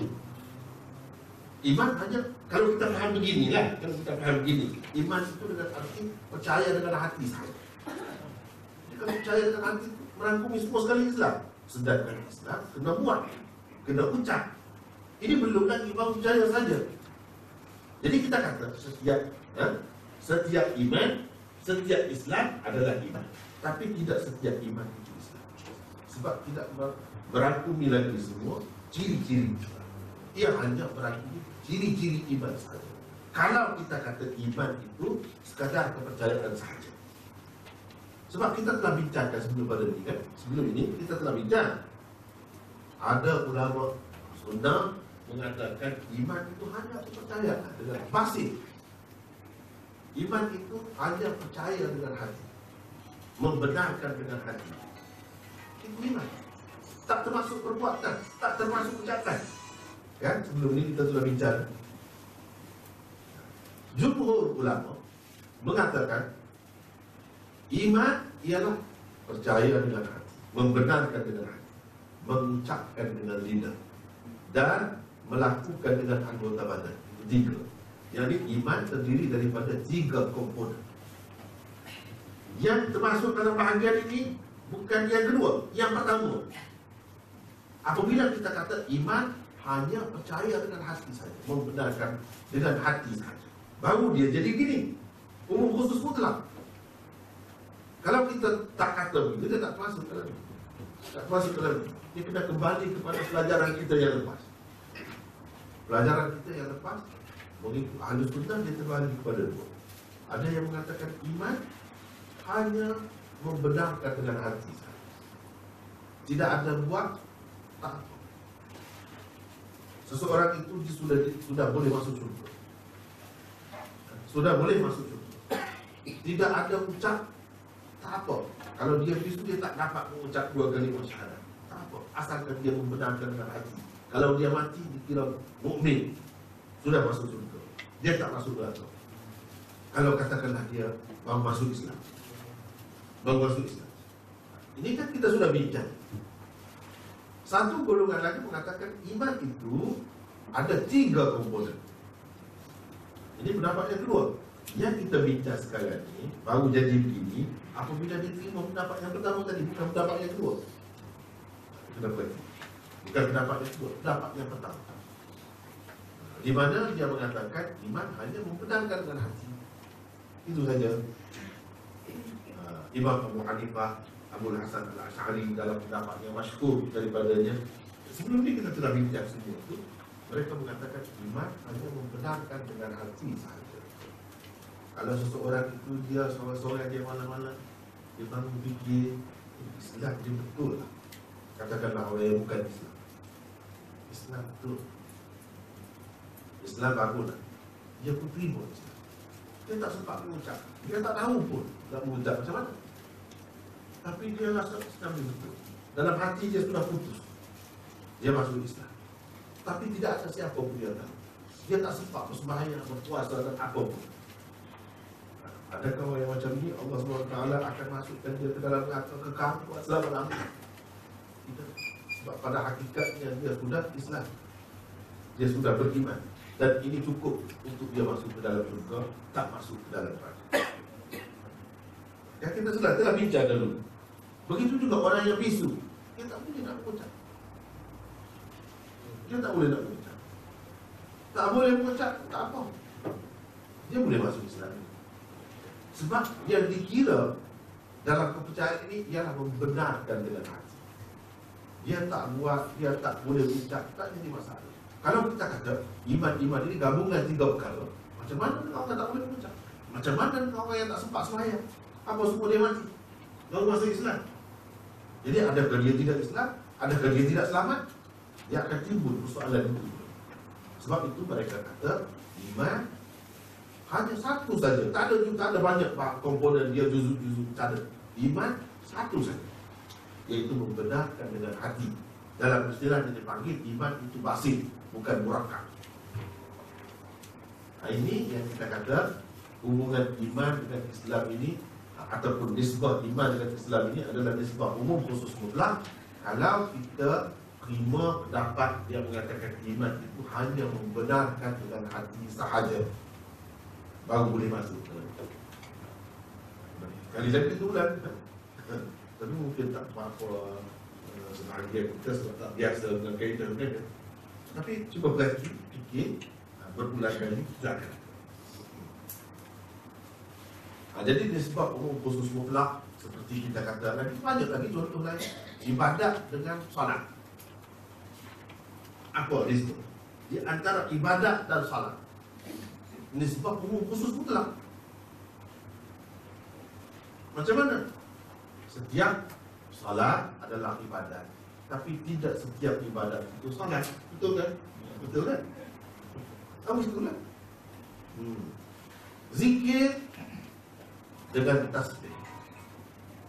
Iman hanya kalau kita faham begini lah, kalau kita faham begini, iman itu dengan arti percaya dengan hati kalau percaya dengan hati merangkumi semua sekali Islam. Sedangkan Islam kena buat, kena ucap. Ini belum lagi baru percaya saja. Jadi kita kata setiap ha, setiap iman, setiap Islam adalah iman. Tapi tidak setiap iman itu Islam. Sebab tidak merangkumi lagi semua ciri-ciri. Ia hanya merangkumi ciri-ciri iman saja. Kalau kita kata iman itu sekadar kepercayaan sahaja. Sebab kita telah bincangkan sebelum pada ini kan, sebelum ini kita telah bincang. Ada ulama sunnah mengatakan iman itu hanya kepercayaan dengan pasif. Iman itu hanya percaya dengan hati. Membenarkan dengan hati. Itu iman. Tak termasuk perbuatan, tak termasuk ucapan. Kan sebelum ini kita sudah bincang. Jumhur ulama mengatakan iman ialah percaya dengan hati, membenarkan dengan hati, mengucapkan dengan lidah dan melakukan dengan anggota badan. Tiga. Jadi iman terdiri daripada tiga komponen. Yang termasuk dalam bahagian ini bukan yang kedua, yang pertama. Apabila kita kata iman hanya percaya dengan hati saja, membenarkan dengan hati saja. Baru dia jadi gini. Umum khusus mutlak. Kalau kita tak kata begitu, dia tak masuk dalam Tak masuk dalam Dia kena kembali kepada pelajaran kita yang lepas. Pelajaran kita yang lepas, mengikut ahli sunnah, dia terbalik kepada dua. Ada yang mengatakan iman hanya membenarkan dengan hati saja. Tidak ada buat, tak apa. Seseorang itu dia sudah sudah boleh masuk surga. Sudah boleh masuk surga. Tidak ada ucap tak apa. Kalau dia bisu dia tak dapat mengucap dua kali syahadat. Tak apa. Asalkan dia membenarkan dengan hati. Kalau dia mati dikira mukmin sudah masuk surga. Dia tak masuk neraka. Kalau katakanlah dia mau masuk Islam. Mau masuk Islam. Ini kan kita sudah bincang. Satu golongan lagi mengatakan iman itu ada tiga komponen. Ini pendapat yang kedua. Yang kita bincang sekarang ini, baru jadi begini, apabila dia terima pendapat yang pertama tadi bukan pendapat yang kedua. Pendapat bukan pendapat yang kedua, pendapat yang pertama. Di mana dia mengatakan iman hanya membenarkan dengan hati. Itu saja. Uh, Imam Abu Hanifah, Abu Hasan Al-Ash'ari dalam pendapat yang masyhur daripadanya. Sebelum ini kita telah bincang semua itu. Mereka mengatakan iman hanya membenarkan dengan hati sahaja. Kalau seseorang itu dia seorang-seorang dia malam-malam dia bangun fikir Islam dia betul lah. Katakanlah orang yang bukan Islam. Islam betul. Islam bagus lah. Dia pun terima Islam. Dia tak sempat mengucap. Dia tak tahu pun nak mengucap macam mana. Tapi dia rasa Islam dia betul. Dalam hati dia sudah putus. Dia masuk Islam. Tapi tidak ada siapa pun dia tahu. Dia tak sempat bersembahyang, berpuasa dan apa pun. Adakah orang yang macam ni Allah SWT akan masukkan dia ke dalam neraka kekal selama-lamanya? Tidak. Sebab pada hakikatnya dia sudah Islam. Dia sudah beriman. Dan ini cukup untuk dia masuk ke dalam surga, tak masuk ke dalam neraka. Yang kita sudah telah bincang dulu. Begitu juga orang yang bisu. Dia tak boleh nak mengucap. Dia tak boleh nak mengucap. Tak boleh mengucap, tak apa. Dia boleh masuk Islam. Sebab yang dikira dalam kepercayaan ini ialah membenarkan dengan hati. Dia tak buat, dia tak boleh ucap, tak jadi masalah. Kalau kita kata iman-iman ini gabungan tiga perkara, macam mana orang tak boleh ucap? Macam mana orang yang tak sempat semayang? Apa semua dia mati? Baru masuk Islam. Jadi adakah dia tidak Islam? Adakah dia tidak selamat? Dia akan timbul persoalan itu. Sebab itu mereka kata iman hanya satu saja. Tak ada tak ada banyak komponen dia juzuk-juzuk. Tak ada. Iman satu saja. Iaitu membenarkan dengan hati. Dalam istilah yang dipanggil iman itu basit, bukan murakab. Nah, ini yang kita kata hubungan iman dengan Islam ini ataupun nisbah iman dengan Islam ini adalah nisbah umum khusus mutlak kalau kita terima pendapat yang mengatakan iman itu hanya membenarkan dengan hati sahaja baru boleh masuk. Kali lagi itu bulan tapi mungkin tak apa-apa eh, sebahagian kita sebab tak biasa dengan kaitan mereka tapi cuba berhati fikir eh, berbulan kali akan ha, jadi disebab umum khusus mutlak seperti kita kata lagi banyak lagi contoh lain? Ibadat dengan salat apa disebut di antara ibadat dan salat nisbah umum khusus mutlak. Macam mana? Setiap salat adalah ibadat. Tapi tidak setiap ibadat itu salat. Betul kan? Betul kan? Tahu itu kan? Hmm. Zikir dengan tasbih.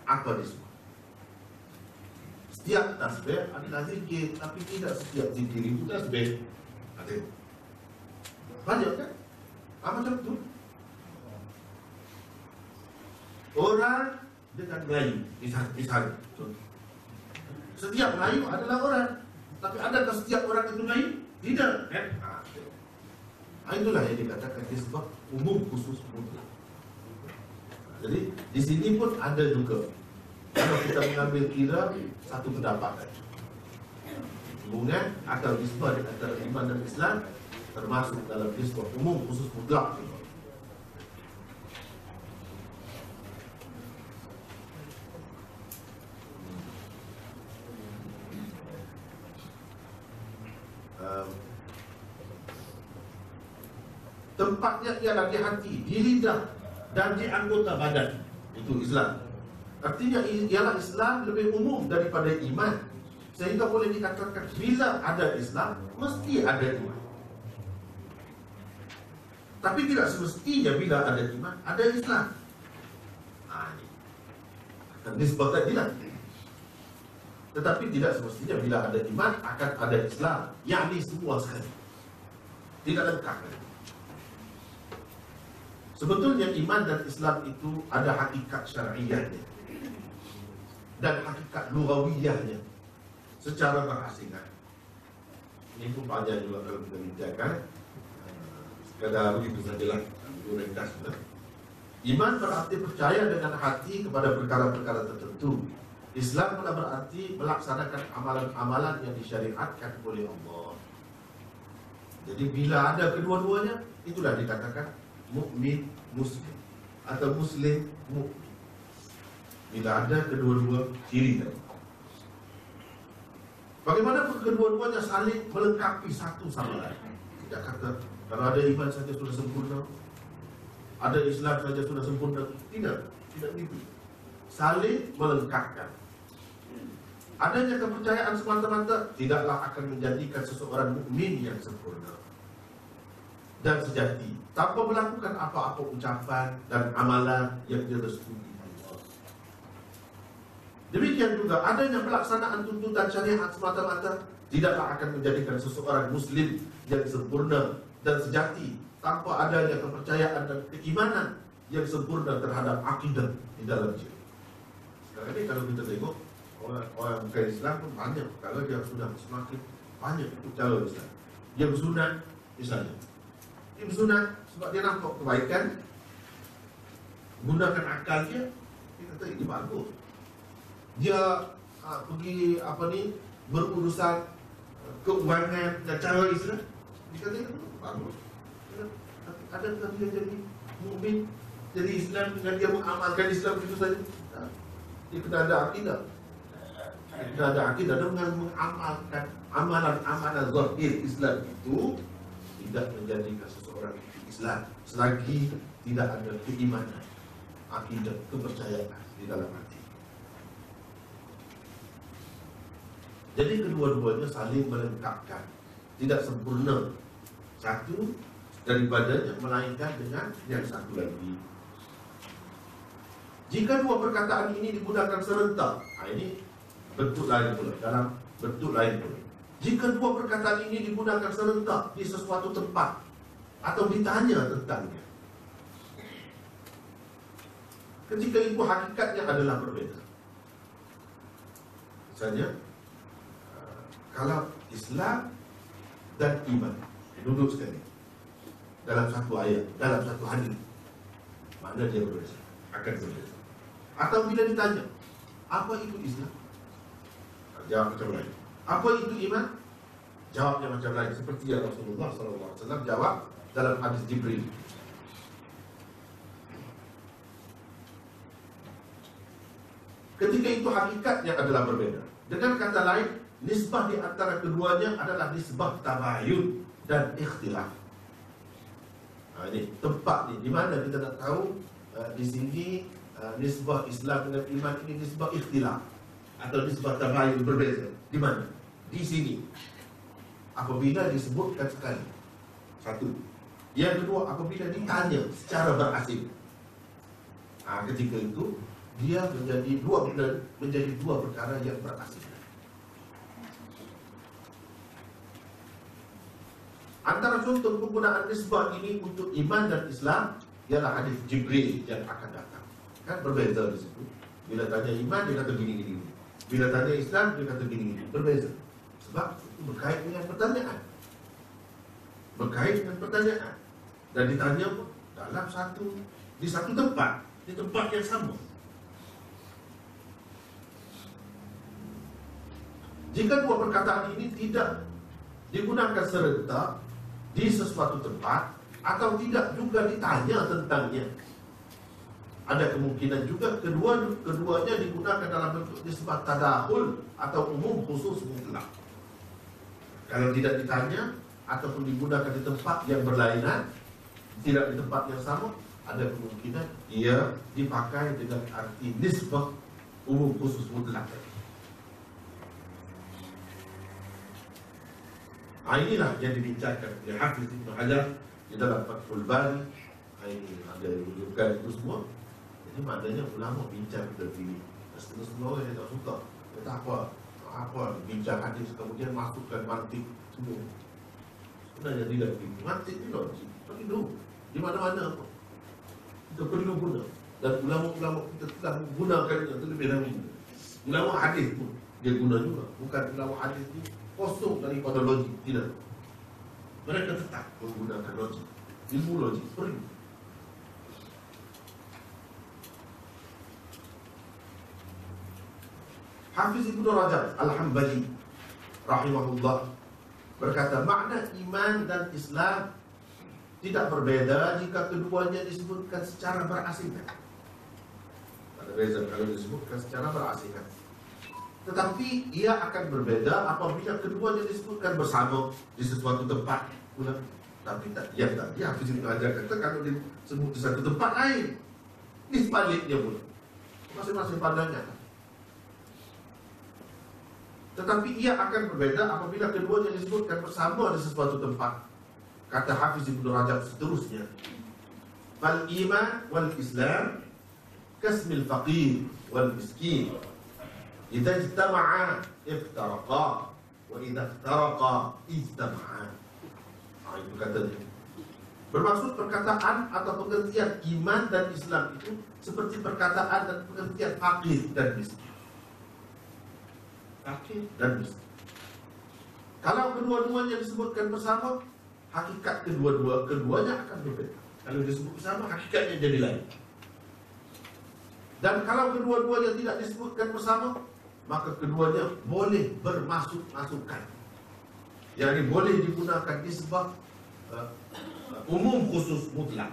Apa disebut? Setiap tasbih adalah zikir. Tapi tidak setiap zikir itu tasbih. Ada. Banyak kan? Apa macam tu? Orang dengan Melayu Misalnya, misalnya Setiap Melayu adalah orang Tapi adakah setiap orang itu Melayu? Tidak? Ha, itulah yang dikatakan sebab umum khusus mutlak. Jadi di sini pun ada juga kalau kita mengambil kira satu pendapat hubungan atau disebut antara iman dan Islam termasuk dalam nisbah umum khusus mutlak. Um, tempatnya ialah di hati, di lidah dan di anggota badan. Itu Islam. Artinya ialah Islam lebih umum daripada iman. Sehingga boleh dikatakan bila ada Islam mesti ada iman tapi tidak semestinya bila ada iman, ada Islam. Ha, ini. Nisbah tadi lah. Tetapi tidak semestinya bila ada iman, akan ada Islam. Yang ini semua sekali. Tidak lengkap. Sebetulnya iman dan Islam itu ada hakikat syariahnya. Dan hakikat lurawiyahnya. Secara berasingan. Ini pun panjang juga kalau kita bincangkan. Kata begitu sajalah Itu Iman berarti percaya dengan hati kepada perkara-perkara tertentu. Islam pula berarti melaksanakan amalan-amalan yang disyariatkan oleh Allah. Jadi bila ada kedua-duanya, itulah dikatakan mukmin muslim atau muslim mukmin. Bila ada kedua-dua ciri tadi. Bagaimanapun kedua-duanya saling melengkapi satu sama lain. Tidak kata kalau ada iman saja sudah sempurna, ada Islam saja sudah sempurna. Tidak, tidak begitu. Saling melengkapkan. Adanya kepercayaan semata-mata tidaklah akan menjadikan seseorang mukmin yang sempurna dan sejati tanpa melakukan apa-apa ucapan dan amalan yang dia restui Demikian juga adanya pelaksanaan tuntutan syariat semata-mata tidaklah akan menjadikan seseorang muslim yang sempurna dan sejati tanpa adanya kepercayaan dan keimanan yang sempurna terhadap akidah di dalam diri. Sekarang ini kalau kita tengok orang, orang bukan Islam pun banyak. Kalau dia sudah semakin banyak itu calon Islam. Dia bersunat misalnya dia bersunat sebab dia nampak kebaikan gunakan akal dia dia kata ini bagus. Dia ha, pergi apa ni berurusan uh, keuangan dan cara Islam. Dia kata itu bagus ada dia jadi mukmin jadi Islam dengan dia mengamalkan Islam itu saja. Dia kena ada akidah. Kita ada akidah dengan mengamalkan amalan-amalan zahir Islam itu tidak menjadikan seseorang itu Islam. Selagi tidak ada keimanan, akidah, kepercayaan di dalam hati. Jadi kedua-duanya saling melengkapkan, tidak sempurna satu daripadanya melainkan dengan yang satu lagi. Jika dua perkataan ini digunakan serentak, nah ini bentuk lain pula dalam bentuk lain pula. Jika dua perkataan ini digunakan serentak di sesuatu tempat atau ditanya tentangnya ketika itu hakikatnya adalah berbeza. Misalnya uh, kalau Islam dan iman duduk sekali. Dalam satu ayat, dalam satu hadis. Mana dia berbeza? Akan berbeza. Atau bila ditanya apa itu Islam? Jawab macam lain. Apa itu iman? Jawabnya macam lain. Seperti yang Rasulullah SAW jawab Dalam hadis Jibril. Ketika itu hakikatnya adalah berbeda Dengan kata lain Nisbah di antara keduanya adalah nisbah tabayun dan ikhtilaf nah, Ini tempat ni Di mana kita nak tahu uh, Di sini uh, nisbah Islam dengan iman ini nisbah ikhtilaf atau nisbah tabayun berbeza. Di mana? Di sini. Apabila disebutkan sekali. Satu. Yang kedua, apabila ditanya secara berasing. Ha, ketika itu, dia menjadi dua benda, menjadi dua perkara yang berasing. Antara contoh penggunaan nisbah ini untuk iman dan Islam ialah hadis Jibril yang akan datang. Kan berbeza di situ. Bila tanya iman, dia kata gini-gini. Bila tanya Islam, dia kata gini, berbeza. Sebab itu berkait dengan pertanyaan. Berkait dengan pertanyaan. Dan ditanya pun dalam satu, di satu tempat, di tempat yang sama. Jika dua perkataan ini tidak digunakan serentak di sesuatu tempat atau tidak juga ditanya tentangnya, ada kemungkinan juga kedua keduanya digunakan dalam bentuk nisbat tadahul atau umum khusus mutlak. Kalau tidak ditanya ataupun digunakan di tempat yang berlainan, tidak di tempat yang sama, ada kemungkinan ia dipakai dengan arti nisbah umum khusus mutlak. Nah, inilah yang dibincangkan. Oleh Hafiz Ibn Hajar di dalam Fathul Bari. Ini ada rujukan itu semua. Ini maknanya ulama bincang kita sini Setengah-setengah orang yang tak suka. Dia tak apa Apa. Bincang hadis Kemudian masukkan mantik Semua. Sebenarnya tidak begitu Mantik ni logik Perlu. Di mana-mana pun. Kita perlu guna. Dan ulama-ulama kita telah menggunakan itu terlebih dahulu Ulama hadis pun Dia guna juga. Bukan ulama hadis ni kosong daripada logik tidak. Mereka tetap menggunakan logik ilmu logik free Hafiz Ibn Rajab Al-Hambali Rahimahullah Berkata makna iman dan Islam Tidak berbeda jika keduanya disebutkan secara berasingan Ada beza kalau disebutkan secara berasingan tetapi ia akan berbeda apabila keduanya disebutkan bersama di sesuatu tempat pula. Tapi tak dia tak dia Hafiz Ibn Hajar kata kalau disebut di satu tempat lain. Ini sebaliknya pula. Masing-masing pandangan. Tetapi ia akan berbeda apabila keduanya disebutkan bersama di sesuatu tempat. Kata Hafiz Ibn Rajab seterusnya. Fal iman wal Islam kasmil faqir wal miskin. Iftaraqa wa idza iftaraqa ijtama'a. Ah, itu katanya. Bermaksud perkataan atau pengertian iman dan Islam itu seperti perkataan dan pengertian fakir dan miskin fakir dan miskin. Kalau kedua-duanya disebutkan bersama, hakikat kedua-dua keduanya akan berbeda. Kalau disebut bersama, hakikatnya jadi lain. Dan kalau kedua-duanya tidak disebutkan bersama, maka keduanya boleh bermasuk-masukan. Yang ini boleh digunakan disebab uh, umum khusus mutlak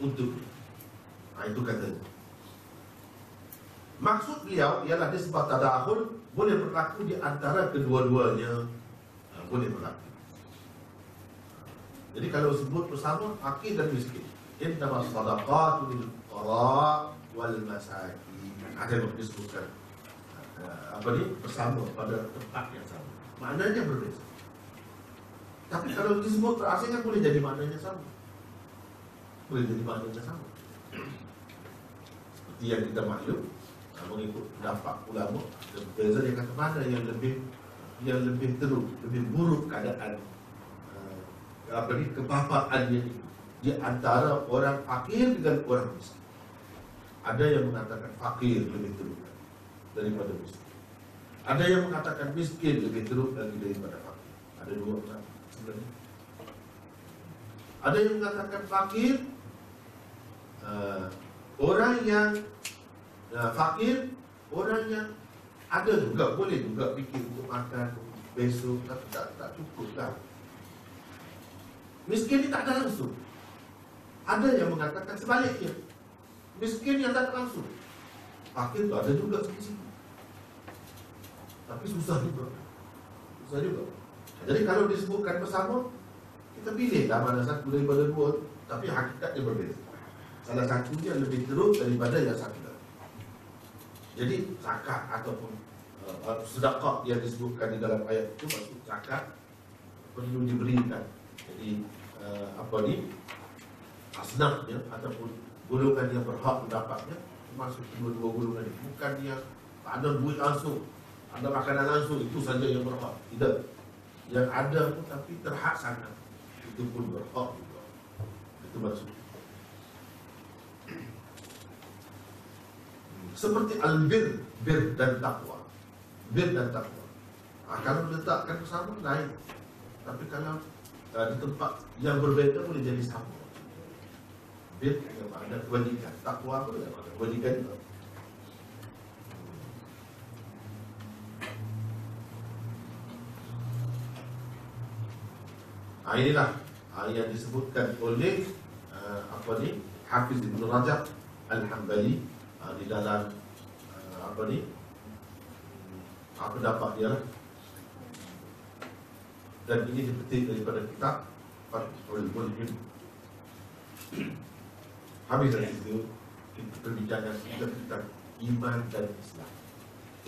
untuk nah, itu katanya. Maksud beliau ialah disebab tadahul boleh berlaku di antara kedua-duanya. Ha, boleh berlaku. Jadi kalau sebut bersama fakir dan miskin. Innama sadaqatu lil fuqara wal masakin. Ada yang disebutkan. ha, apa ni? Bersama pada tempat yang sama. Maknanya berbeza tapi kalau disebut terasingan boleh jadi maknanya sama. Boleh jadi maknanya sama. Seperti yang kita maklum mengikut pendapat ulama Beza dia kata mana yang lebih yang lebih teruk, lebih buruk keadaan uh, apa ni kebapaannya ini di antara orang fakir dengan orang miskin. Ada yang mengatakan fakir lebih teruk daripada miskin. Ada yang mengatakan miskin lebih teruk lagi daripada fakir. Ada dua orang sebenarnya. Ada yang mengatakan fakir uh, orang yang uh, fakir orang yang ada juga boleh juga fikir untuk makan besok tapi tak tak cukup lah. Miskin ni tak ada langsung. Ada yang mengatakan sebaliknya. Miskin yang tak langsung. Fakir tu ada juga sini Tapi susah juga. Susah juga. Jadi kalau disebutkan bersama, kita pilih lah mana satu daripada dua. Tapi hakikatnya berbeza. Salah satunya lebih teruk daripada yang satu. Jadi zakat ataupun uh, sedekah yang disebutkan di dalam ayat itu maksud zakat perlu diberikan. Jadi uh, apa ni asnafnya ataupun golongan yang berhak mendapatnya termasuk kedua-dua golongan ini bukan dia tak ada duit langsung ada makanan langsung itu saja yang berhak tidak yang ada pun tapi terhak sangat itu pun berhak juga itu maksudnya seperti albir, bir dan takwa. Bir dan takwa. Ha, kalau letakkan bersama lain. Tapi kalau uh, di tempat yang berbeza boleh jadi sama. Bir yang ada kewajikan, takwa pun ada kewajikan juga. Ha, inilah ha, yang disebutkan oleh uh, apa ni Hafiz Ibn Rajab Al-Hambali uh, di dalam uh, apa ni apa dapat dia. Dan ini dipetik daripada kitab Fathul Mulhim habis dari itu kita perbincangan kita tentang iman dan Islam.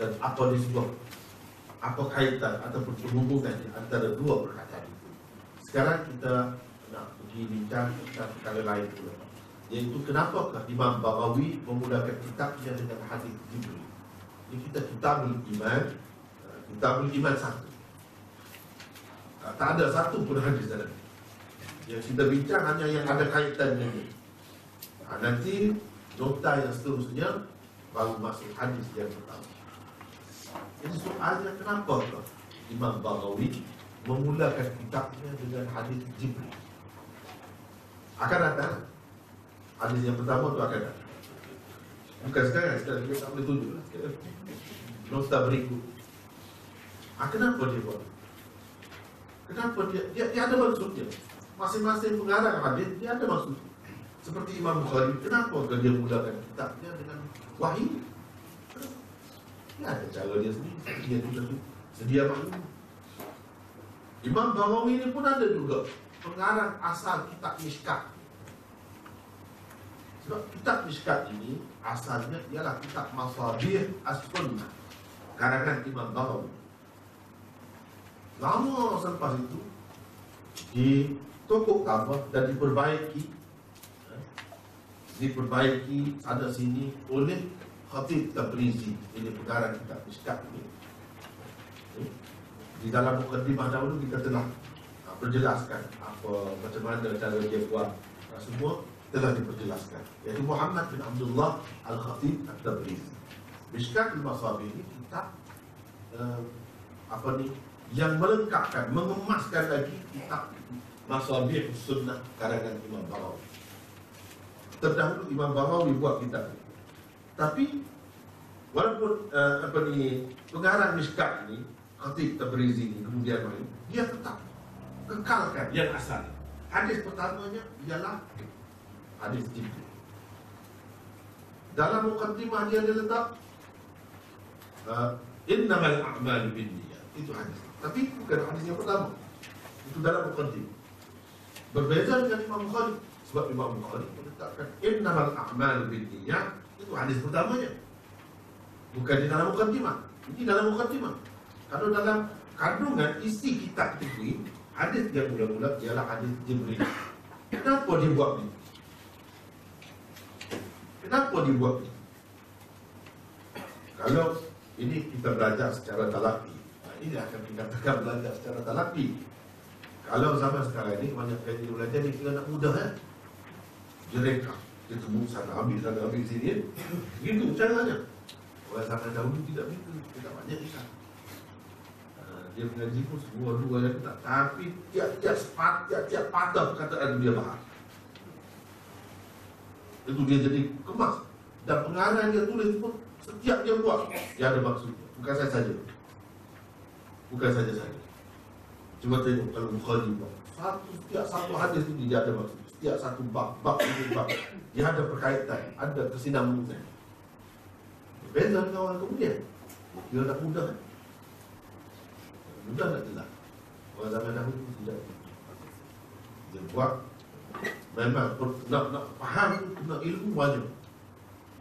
Dan apa disebut apa kaitan ataupun hubungan antara dua perkataan itu sekarang kita nak pergi bincang tentang perkara lain pula. Iaitu kenapa Imam Baghawi memulakan kitabnya dengan hadis Jibril? Ini kita kitabul iman Kitabul iman satu. Tak ada satu pun hadis dalam Yang kita bincang hanya yang ada kaitannya ini ha, Nanti nota yang seterusnya Baru masuk hadis yang pertama. Jadi soalnya kenapa Imam Baghawi memulakan kitabnya dengan hadis Jibril Akan datang Hadis yang pertama tu akan datang Bukan sekarang, sekarang kita tak boleh tunjuk lah nota berikut. Ha, kenapa dia buat? Kenapa dia, dia, dia ada maksudnya. Masing-masing pengarang hadis dia ada maksud. Seperti Imam Bukhari, kenapa dia mulakan kitabnya dengan wahyu? Dia ada cara dia sendiri. Dia tulis sedia maklum. Imam Bawawi ini pun ada juga pengarang asal kitab Mishkat. Sebab kitab Mishkat ini asalnya ialah kitab Masabir As-Sunnah karangan Imam Bawawi. Lama selepas itu ditokok tambah dan diperbaiki diperbaiki ada sini oleh Khatib Tabrizi ini pengarang kitab Mishkat ini. Eh, di dalam mukadimah dahulu kita telah uh, berjelaskan apa macam mana cara dia buat uh, semua telah diperjelaskan. Yaitu Muhammad bin Abdullah Al-Khatib At-Tabrizi Mishkat Al-Masabi ini kitab uh, apa ni yang melengkapkan, mengemaskan lagi kitab Masabih Sunnah karangan Imam Bawawi terdahulu Imam Bawawi buat kitab ini tapi walaupun uh, apa ni pengarang Mishkat ini Khatib Tabrizi ini kemudian main dia tetap kekalkan yang asal hadis pertamanya ialah hadis Jibril. Dalam mukaddimah dia dia letak uh, innamal a'malu binniyat. Itu hadis. Tapi bukan hadis yang pertama. Itu dalam mukaddimah. Berbeza dengan Imam Bukhari sebab Imam Bukhari meletakkan innamal a'malu binniyat. Itu hadis pertamanya. Bukan di dalam mukaddimah. Ini dalam mukaddimah. Kalau dalam kandungan isi kitab itu hadis yang mula-mula ialah hadis Jibril. Kenapa dia buat ini? Kenapa dibuat ni? Kalau ini kita belajar secara talapi Ini akan kita tekan belajar secara talapi Kalau zaman sekarang ini Banyak kali belajar ni kira nak mudah ya? Dia reka Dia temu sana ambil sana ambil sini ya? Begitu caranya Orang zaman dahulu tidak begitu Tidak banyak ikan dia mengaji pun semua dua yang tak tapi tiap-tiap sepat tiap-tiap patah perkataan dia bahas itu dia jadi kemas. Dan pengarang dia tulis pun setiap dia buat dia ada maksud. Bukan saya saja bukan saja saya cuba tengok kalau Bukhari buat. Satu setiap satu hadis ini dia ada maksud. Setiap satu bab bab ini bab dia ada berkaitan ada kesinambungan. Berbeza dengan orang kemudian. Dia tak mudah mudah tak jelas orang zaman dahulu tidak. Dia buat Memang nak, nak faham Kena ilmu banyak.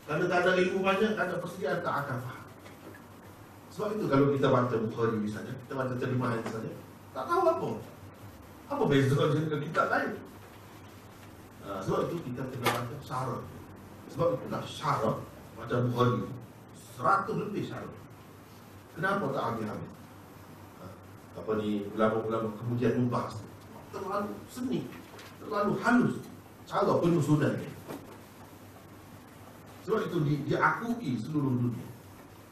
Kalau tak ada ilmu banyak Tak ada persediaan tak akan faham. Sebab itu kalau kita baca Bukhari misalnya Kita baca terjemahan misalnya Tak tahu apa. Apa beza dengan kitab lain? Uh, Sebab itu kita kena baca syarat Sebab itulah syarat Macam Bukhari Seratus lebih syarat Kenapa tak habis-habis Apa ni ulama-ulama kemudian membahas Terlalu seni terlalu halus cara penyusunan. Sebab itu di, diakui seluruh dunia.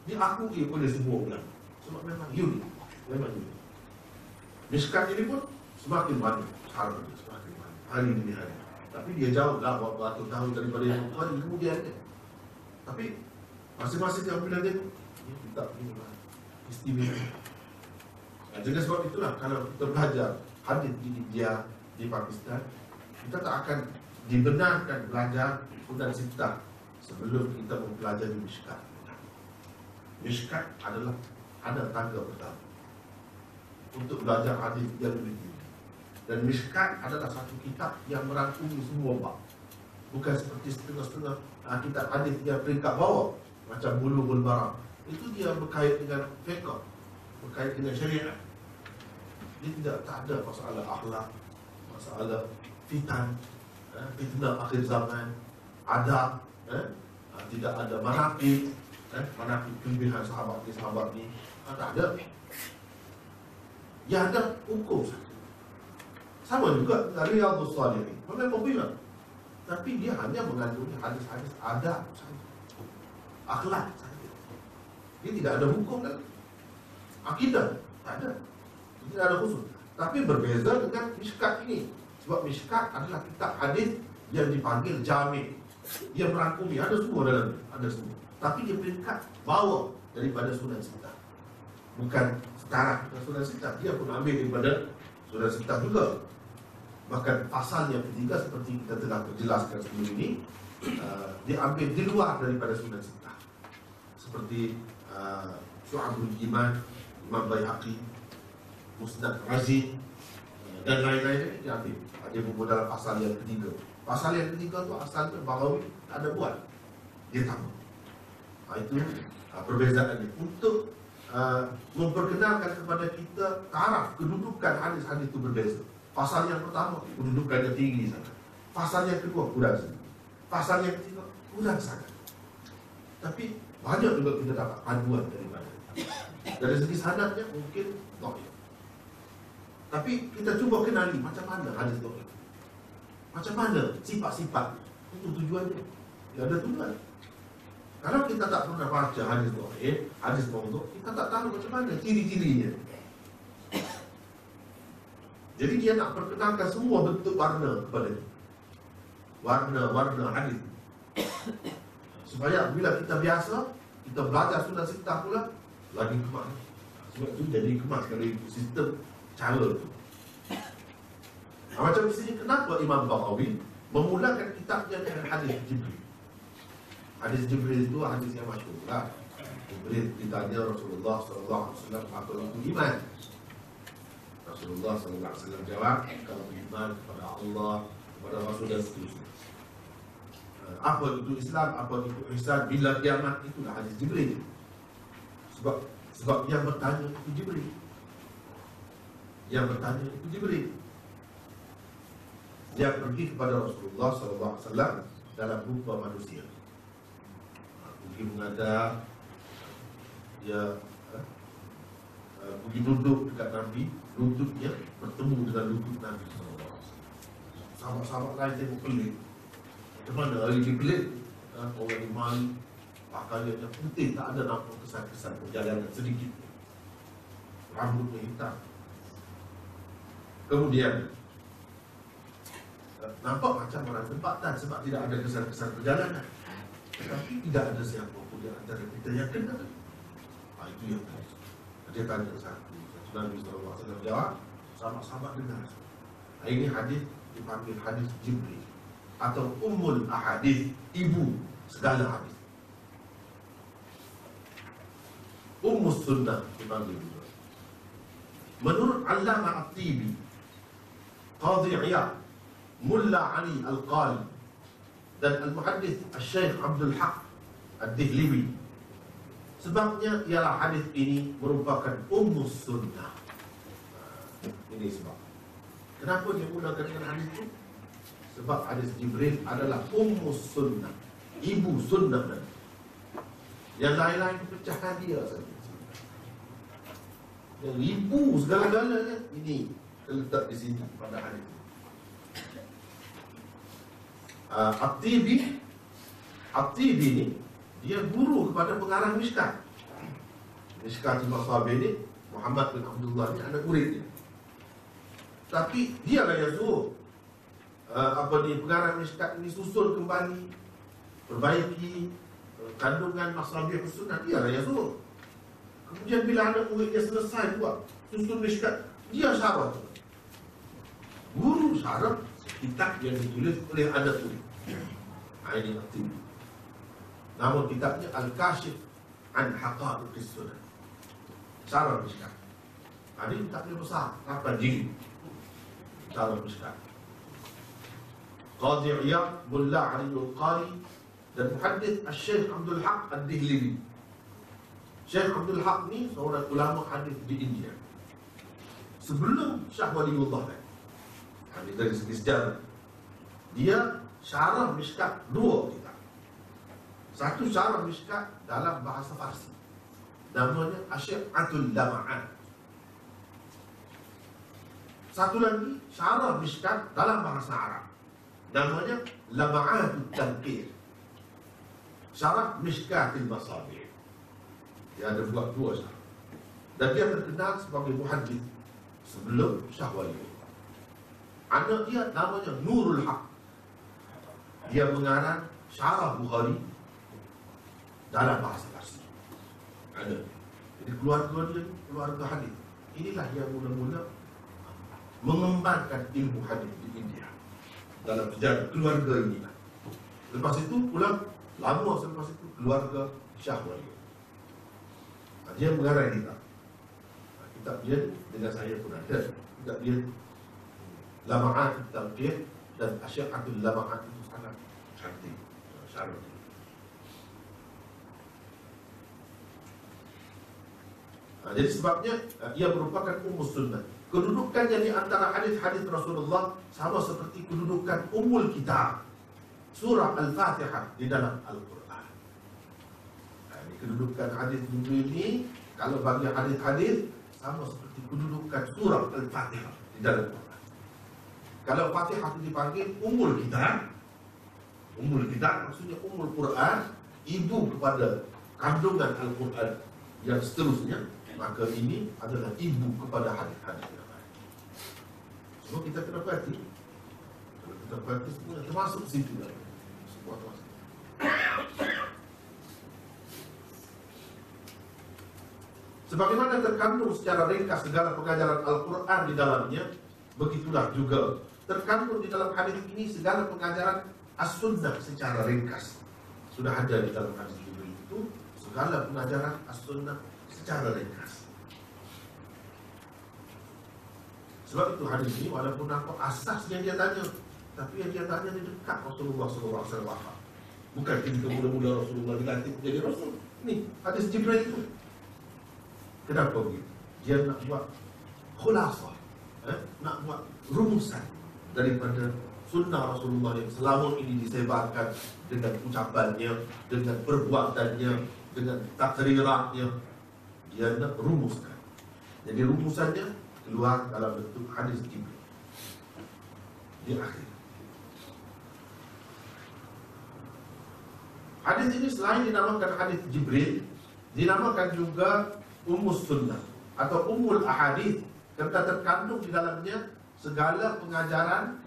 Diakui oleh semua ulama. Sebab memang unik. Memang unik. Miskat ini pun semakin banyak. Cara dia semakin banyak. Hari demi hari. Tapi dia jauh lah beberapa ratus tahun daripada yang Bukhari kemudian dia. Tapi masing-masing yang bilang dia ini kita ini istimewa. Jadi sebab itulah kalau kita belajar hadis di dia di Pakistan kita tak akan dibenarkan belajar Quran Sita sebelum kita mempelajari Mishkat. Mishkat adalah ada tangga pertama untuk belajar hadis yang lebih tinggi. Dan Mishkat adalah satu kitab yang merangkumi semua bab. Bukan seperti setengah-setengah uh, kitab hadis yang peringkat bawah macam bulu bulbara. Itu dia berkait dengan fiqh, berkait dengan syariat. Dia tidak tak ada masalah akhlak, masalah fitan eh, fitnah akhir zaman ada eh, ah, tidak ada manakib eh, manakib kelebihan sahabat ni sahabat ni ah, tak ada. Yang ada hukum. Sama juga dari Riyadhus Salihin. Memang popular tapi dia hanya mengandungi hadis-hadis ada saja. Akhlak saja. Dia tidak ada hukum dan akidah tak ada. Tidak ada khusus. Tapi berbeza dengan miskat ini. Sebab Mishkat adalah kitab hadis yang dipanggil Jami' Yang merangkumi, ada semua dalam Ada semua. Tapi dia peringkat bawah daripada sunan sita. Bukan setara sunan sita. Dia pun ambil daripada sunan sita juga. Bahkan pasal yang ketiga seperti kita telah jelaskan sebelum ini uh, Dia ambil di luar daripada sunan sita. Seperti uh, Su'abul Iman Imam Bayhaqi Musnad Razi Dan lain-lain dia ambil. Dia buku dalam pasal yang ketiga. Pasal yang ketiga tu asalnya Bahawi tak ada buat. Dia tahu ha, Itu uh, perbezaannya. Untuk uh, memperkenalkan kepada kita Taraf kedudukan hadis-hadis itu berbeza. Pasal yang pertama kedudukannya tinggi sangat. Pasal yang kedua kurang sangat. Pasal yang ketiga kurang sangat. Tapi banyak juga kita dapat panduan daripada Dari segi sanadnya mungkin tak Tapi kita cuba kenali macam mana hadis itu macam mana sifat-sifat itu tujuannya? Ya ada tujuan. Kalau kita tak pernah baca hadis eh, hadis untuk kita tak tahu macam mana ciri-cirinya. Jadi dia nak perkenalkan semua bentuk warna kepada kita. Warna-warna hadis. Supaya bila kita biasa, kita belajar sunnah sitah pula, lagi kemas. Sebab itu jadi kemas kalau sistem cara itu. Nah, macam di sini kenapa Imam Bahawi memulakan kitabnya dengan hadis Jibril? Hadis Jibril itu hadis yang masyhur lah. Jibril ditanya Rasulullah wasallam apa itu iman? Rasulullah wasallam jawab, kalau beriman kepada Allah, kepada Rasul dan seterusnya. Eh, apa itu Islam, apa itu ihsan bila kiamat itulah hadis Jibril. Sebab sebab yang bertanya itu Jibril. Yang bertanya itu Jibril dia pergi kepada Rasulullah SAW dalam rupa manusia. Pergi mengajar, dia eh, eh, pergi duduk dekat Nabi, lututnya bertemu dengan lutut Nabi SAW. Sahabat-sahabat lain tengok pelik. Macam mana hari ini pelik? Eh, orang iman, pakaiannya putih, tak ada nampak kesan-kesan perjalanan sedikit. Rambutnya hitam. Kemudian, nampak macam orang tempatan sebab tidak ada kesan-kesan perjalanan. Tetapi tidak ada siapa pun di antara kita yang kenal. Ha, itu yang tadi. Dia tanya satu. Nabi SAW jawab, sama-sama dengar. Ha, ini hadis dipanggil hadis Jibril. Atau Ummul Ahadith, ibu segala hadis. Ummus Sunnah dipanggil juga. Menurut Allama At-Tibi, Qadhi Iyad, Mulla Ali Al-Qali dan Al-Muhaddith Al-Syeikh Abdul Haq Al-Dihliwi Sebabnya ialah hadis ini merupakan ummus sunnah Ini sebab Kenapa dia mulakan dengan hadis itu? Sebab hadis Jibril adalah ummus sunnah Ibu sunnah Yang lain-lain pecahan dia saja Yang ibu segala-galanya Ini terletak di sini pada hadis ini. Uh, At-Tibi At-Tibi ni Dia guru kepada pengarang Mishkat Mishkat Imam Sabi ni Muhammad bin Abdullah ni anak murid Tapi dia lah yang suruh uh, Apa ni pengarang Mishkat ni susun kembali Perbaiki uh, Kandungan Masabi Sunnah Dia lah yang suruh Kemudian bila anak murid dia selesai buat Susun Mishkat Dia syarah Guru syarah kitab yang ditulis oleh anak itu. Ini arti. Namun kitabnya Al-Kashif An Haqa'iq Sunnah. Cara Mishkat. Ini kitabnya besar. Apa jiri? Cara Mishkat. Qadhi Iyad, Mullah Ali Al-Qari dan Muhaddith Al-Syeikh Abdul Haq Al-Dihlili. Syekh Abdul Haq ni seorang ulama hadis di India. Sebelum Syah Waliullah kan. Ini dari segi sejarah. Dia syarah miskat dua kita. Satu syarah miskat dalam bahasa Farsi. Namanya Asy'atul Lama'at Satu lagi syarah miskat dalam bahasa Arab. Namanya Lama'atul Tanqir Syarah Mishkatil Masabi Dia ada buat dua syarah Dan dia terkenal sebagai muhadith Sebelum Syahwaliyah Anak dia namanya Nurul Haq Dia mengarang Syarah Bukhari dalam bahasa Parsi. Ada. Jadi keluarga dia keluarga hadis. Inilah yang mula-mula mengembangkan ilmu hadis di India dalam sejarah keluarga ini. Lepas itu pulang lama selepas itu keluarga Syah Wali. Dia mengarang kitab. Kitab dia dengan saya pun ada. Kitab dia Lama'at Tawqir dan Asyaratul Lama'at itu sangat cantik. Syarat Nah, jadi sebabnya ia merupakan umus sunnah. Kedudukannya di antara hadis-hadis Rasulullah sama seperti kedudukan umul kitab surah Al-Fatihah di dalam Al-Quran. Kedudukan hadis ini kalau bagi hadis-hadis sama seperti kedudukan surah Al-Fatihah di dalam Al-Quran. Kalau Fatihah itu dipanggil umul kitab, umul kitab maksudnya umul Quran, ibu kepada kandungan Al-Quran yang seterusnya maka ini adalah ibu kepada hadis-hadis yang lain. Semua kita kena perhati. Kalau kita perhati semua termasuk situ lah. Semua termasuk. Sebagaimana terkandung secara ringkas segala pengajaran Al-Quran di dalamnya, begitulah juga terkandung di dalam hadis ini segala pengajaran As-Sunnah secara ringkas. Sudah ada di dalam hadis itu segala pengajaran As-Sunnah secara ringkas. Sebab itu hadis ini walaupun apa asasnya dia tanya, tapi yang dia tanya ni dekat Rasulullah SAW. Bukan ketika mula-mula Rasulullah dilantik menjadi Rasul. Ni hadis Jibril itu. Kenapa begitu? Dia nak buat khulasah, eh? nak buat rumusan daripada sunnah Rasulullah yang selama ini disebarkan dengan ucapannya, dengan perbuatannya, dengan takriratnya, dia nak rumuskan. Jadi rumusannya keluar dalam bentuk hadis Jibril. Di akhir. Hadis ini selain dinamakan hadis Jibril, dinamakan juga Ummus Sunnah atau Ummul Ahadith serta terkandung di dalamnya segala pengajaran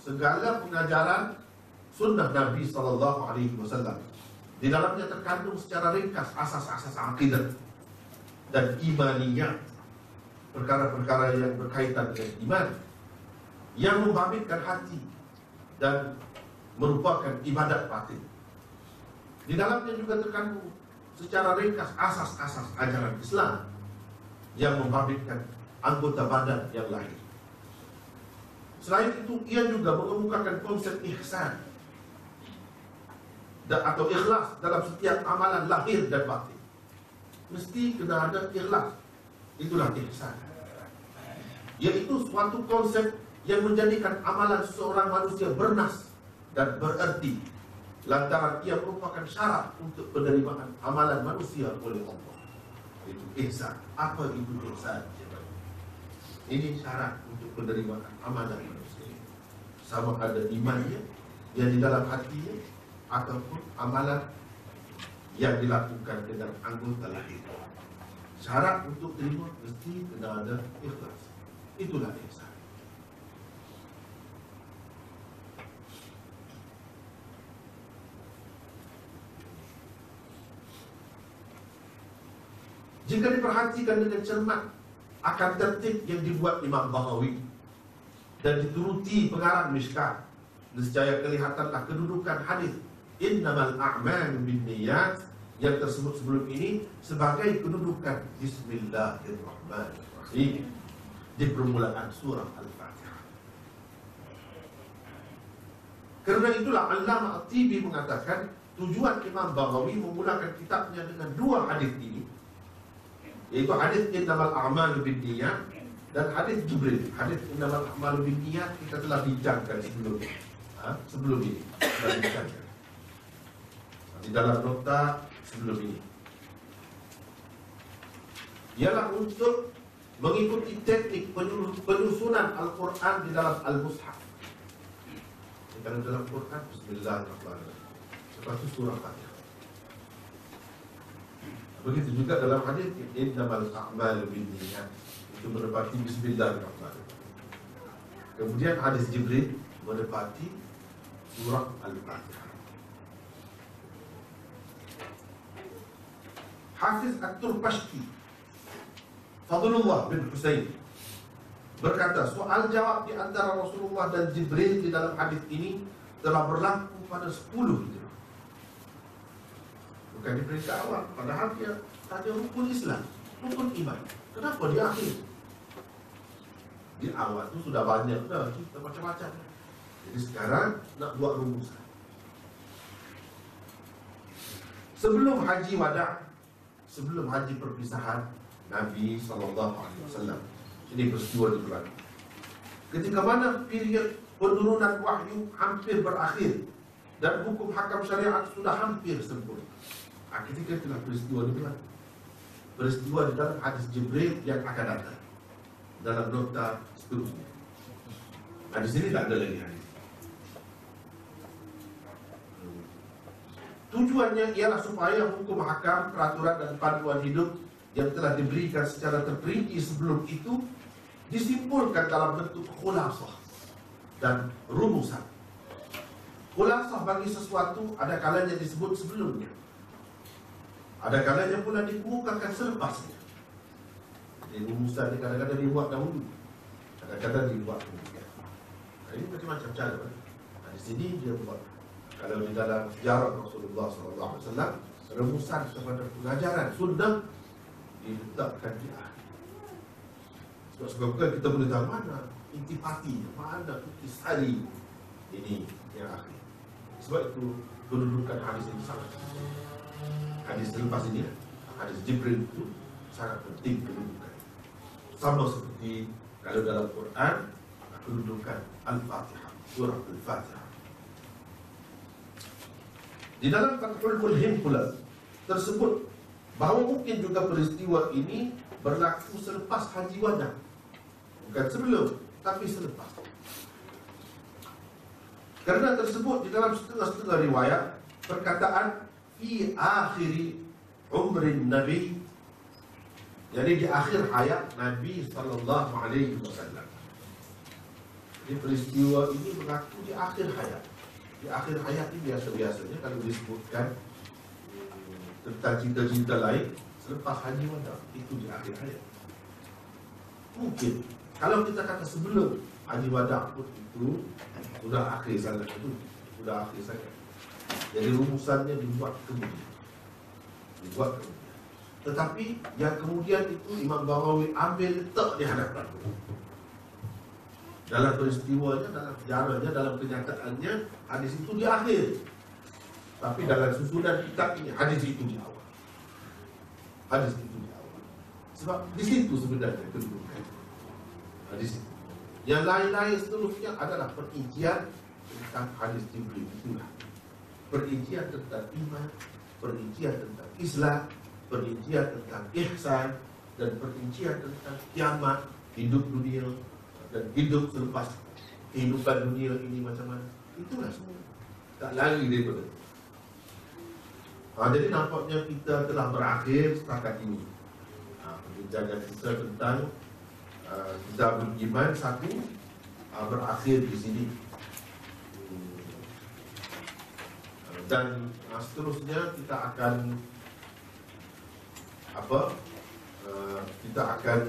segala pengajaran sunnah Nabi sallallahu alaihi wasallam. Di dalamnya terkandung secara ringkas asas-asas akidah dan imaniyah perkara-perkara yang berkaitan dengan iman yang membabitkan hati dan merupakan ibadat batin. Di dalamnya juga terkandung secara ringkas asas-asas ajaran Islam yang membabitkan anggota badan yang lahir. Selain itu, ia juga mengemukakan konsep ihsan atau ikhlas dalam setiap amalan lahir dan batin. Mesti kena ada ikhlas. Itulah ihsan. Iaitu suatu konsep yang menjadikan amalan seseorang manusia bernas dan bererti lantaran ia merupakan syarat untuk penerimaan amalan manusia oleh Allah. Itu ihsan. Apa itu ihsan? Ini syarat untuk penerimaan amalan manusia. Sama ada imannya yang di dalam hatinya ataupun amalan yang dilakukan dengan anggota lahir. Syarat untuk terima mesti kena ada ikhlas. Itulah ihsan. Jika diperhatikan dengan cermat akan tertib yang dibuat Imam Bahawi dan dituruti pengarang Mishkat, nescaya kelihatanlah kedudukan hadis innamal a'mal bin niyat yang tersebut sebelum ini sebagai kedudukan. Bismillahirrahmanirrahim. Di permulaan surah Al-Fatihah. Kerana itulah Allama At-Tibi mengatakan tujuan Imam Baghawi memulakan kitabnya dengan dua hadis ini yaitu hadis innamal a'malu binniyat dan hadis Jibril. Hadis innamal a'malu binniyat kita telah bincangkan sebelum ha? sebelum ini. Telah bincangkan. Di dalam nota sebelum ini. Ialah untuk mengikuti teknik penyusunan Al-Quran di dalam Al-Mushaf. Dalam dalam Quran Bismillahirrahmanirrahim. Lepas itu surah Fatihah. Begitu juga dalam hadis innamal a'malu binniyat itu menepati bismillahirrahmanirrahim. Kemudian hadis Jibril menepati surah Al-Fatihah. Hafiz At-Turpashti Fadlullah bin Husain berkata soal jawab di antara Rasulullah dan Jibril di dalam hadis ini telah berlaku pada 10 hijrah. Bukan di awal, padahal dia ada rukun Islam, rukun iman. Kenapa di akhir? Di awal tu sudah banyak dah kita macam-macam. Jadi sekarang nak buat rumusan. Sebelum haji wada, sebelum haji perpisahan, Nabi SAW ini peristiwa di berlaku. Ketika mana period penurunan wahyu hampir berakhir dan hukum hakam syariat sudah hampir sempurna. Ketika itulah peristiwa ini berlaku. Peristiwa di dalam hadis Jibril yang akan datang dalam nota seterusnya. Nah, di sini tak ada lagi hadis. Tujuannya ialah supaya hukum hakam, peraturan dan panduan hidup yang telah diberikan secara terperinci sebelum itu disimpulkan dalam bentuk khulasah dan rumusan. Khulasah bagi sesuatu ada kalanya disebut sebelumnya. Ada kalanya pula dikemukakan selepasnya. Jadi rumusan ini kadang-kadang dibuat dahulu. Kadang-kadang dibuat kemudian. Nah, ini macam-macam cara. Nah, di sini dia buat. Kalau di dalam sejarah Rasulullah SAW, rumusan kepada pengajaran sunnah diletakkan di akhir. Sebab sebab kita boleh tahu mana intipati, mana intisari ini yang akhir. Sebab itu kedudukan hadis ini sangat hadis selepas ini hadis Jibril itu sangat penting kedudukan. Sama seperti kalau dalam Quran kedudukan Al-Fatihah, surah Al-Fatihah. Di dalam Fathul Mulhim pula tersebut bahawa mungkin juga peristiwa ini berlaku selepas Haji Wada Bukan sebelum, tapi selepas. Kerana tersebut di dalam setengah-setengah riwayat perkataan fi akhiri umrin Nabi jadi di akhir hayat Nabi sallallahu alaihi wasallam. Jadi peristiwa ini berlaku di akhir hayat. Di akhir hayat ini biasa-biasanya kalau disebutkan hmm, tentang cinta-cinta lain selepas haji wada itu di akhir hayat. Mungkin kalau kita kata sebelum Haji Wada pun itu Sudah akhir sangat itu Sudah akhir sangat Jadi rumusannya dibuat kemudian. Dibuat kemudian. Tetapi yang kemudian itu Imam Bawawi ambil letak di hadapan. Dalam peristiwanya, dalam sejarahnya, dalam kenyataannya Hadis itu di akhir. Tapi dalam susunan kitab ini Hadis itu di awal. Hadis itu di awal. Sebab di situ sebenarnya kedudukan. Hadis yang lain-lain seterusnya adalah perincian tentang hadis Jibril. Itulah perincian tentang iman perincian tentang Islam perincian tentang ihsan dan perincian tentang kiamat hidup dunia dan hidup selepas kehidupan dunia ini macam mana. Itulah semua. Tak lari daripada ha, jadi nampaknya kita telah berakhir setakat ini. Ha, perbincangan kita tentang Uh, kita beriman satu uh, berakhir di sini uh, dan seterusnya kita akan apa kita akan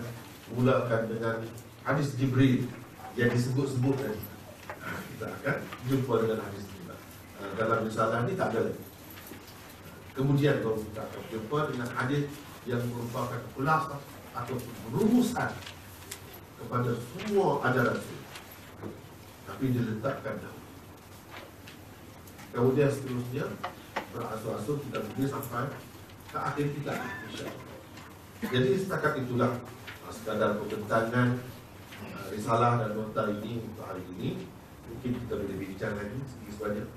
mulakan dengan hadis Jibril yang disebut-sebut tadi. Kita akan jumpa dengan hadis Jibril. Dalam risalah ini tak ada. Lagi kemudian baru kita akan jumpa dengan hadis yang merupakan kulasah atau rumusan kepada semua ajaran tapi diletakkan dahulu kemudian seterusnya berasal-asal kita pergi sampai ke akhir kita jadi setakat itulah uh, sekadar perbentangan uh, risalah dan nota ini untuk hari ini. Mungkin kita boleh bincang lagi sedikit sebanyak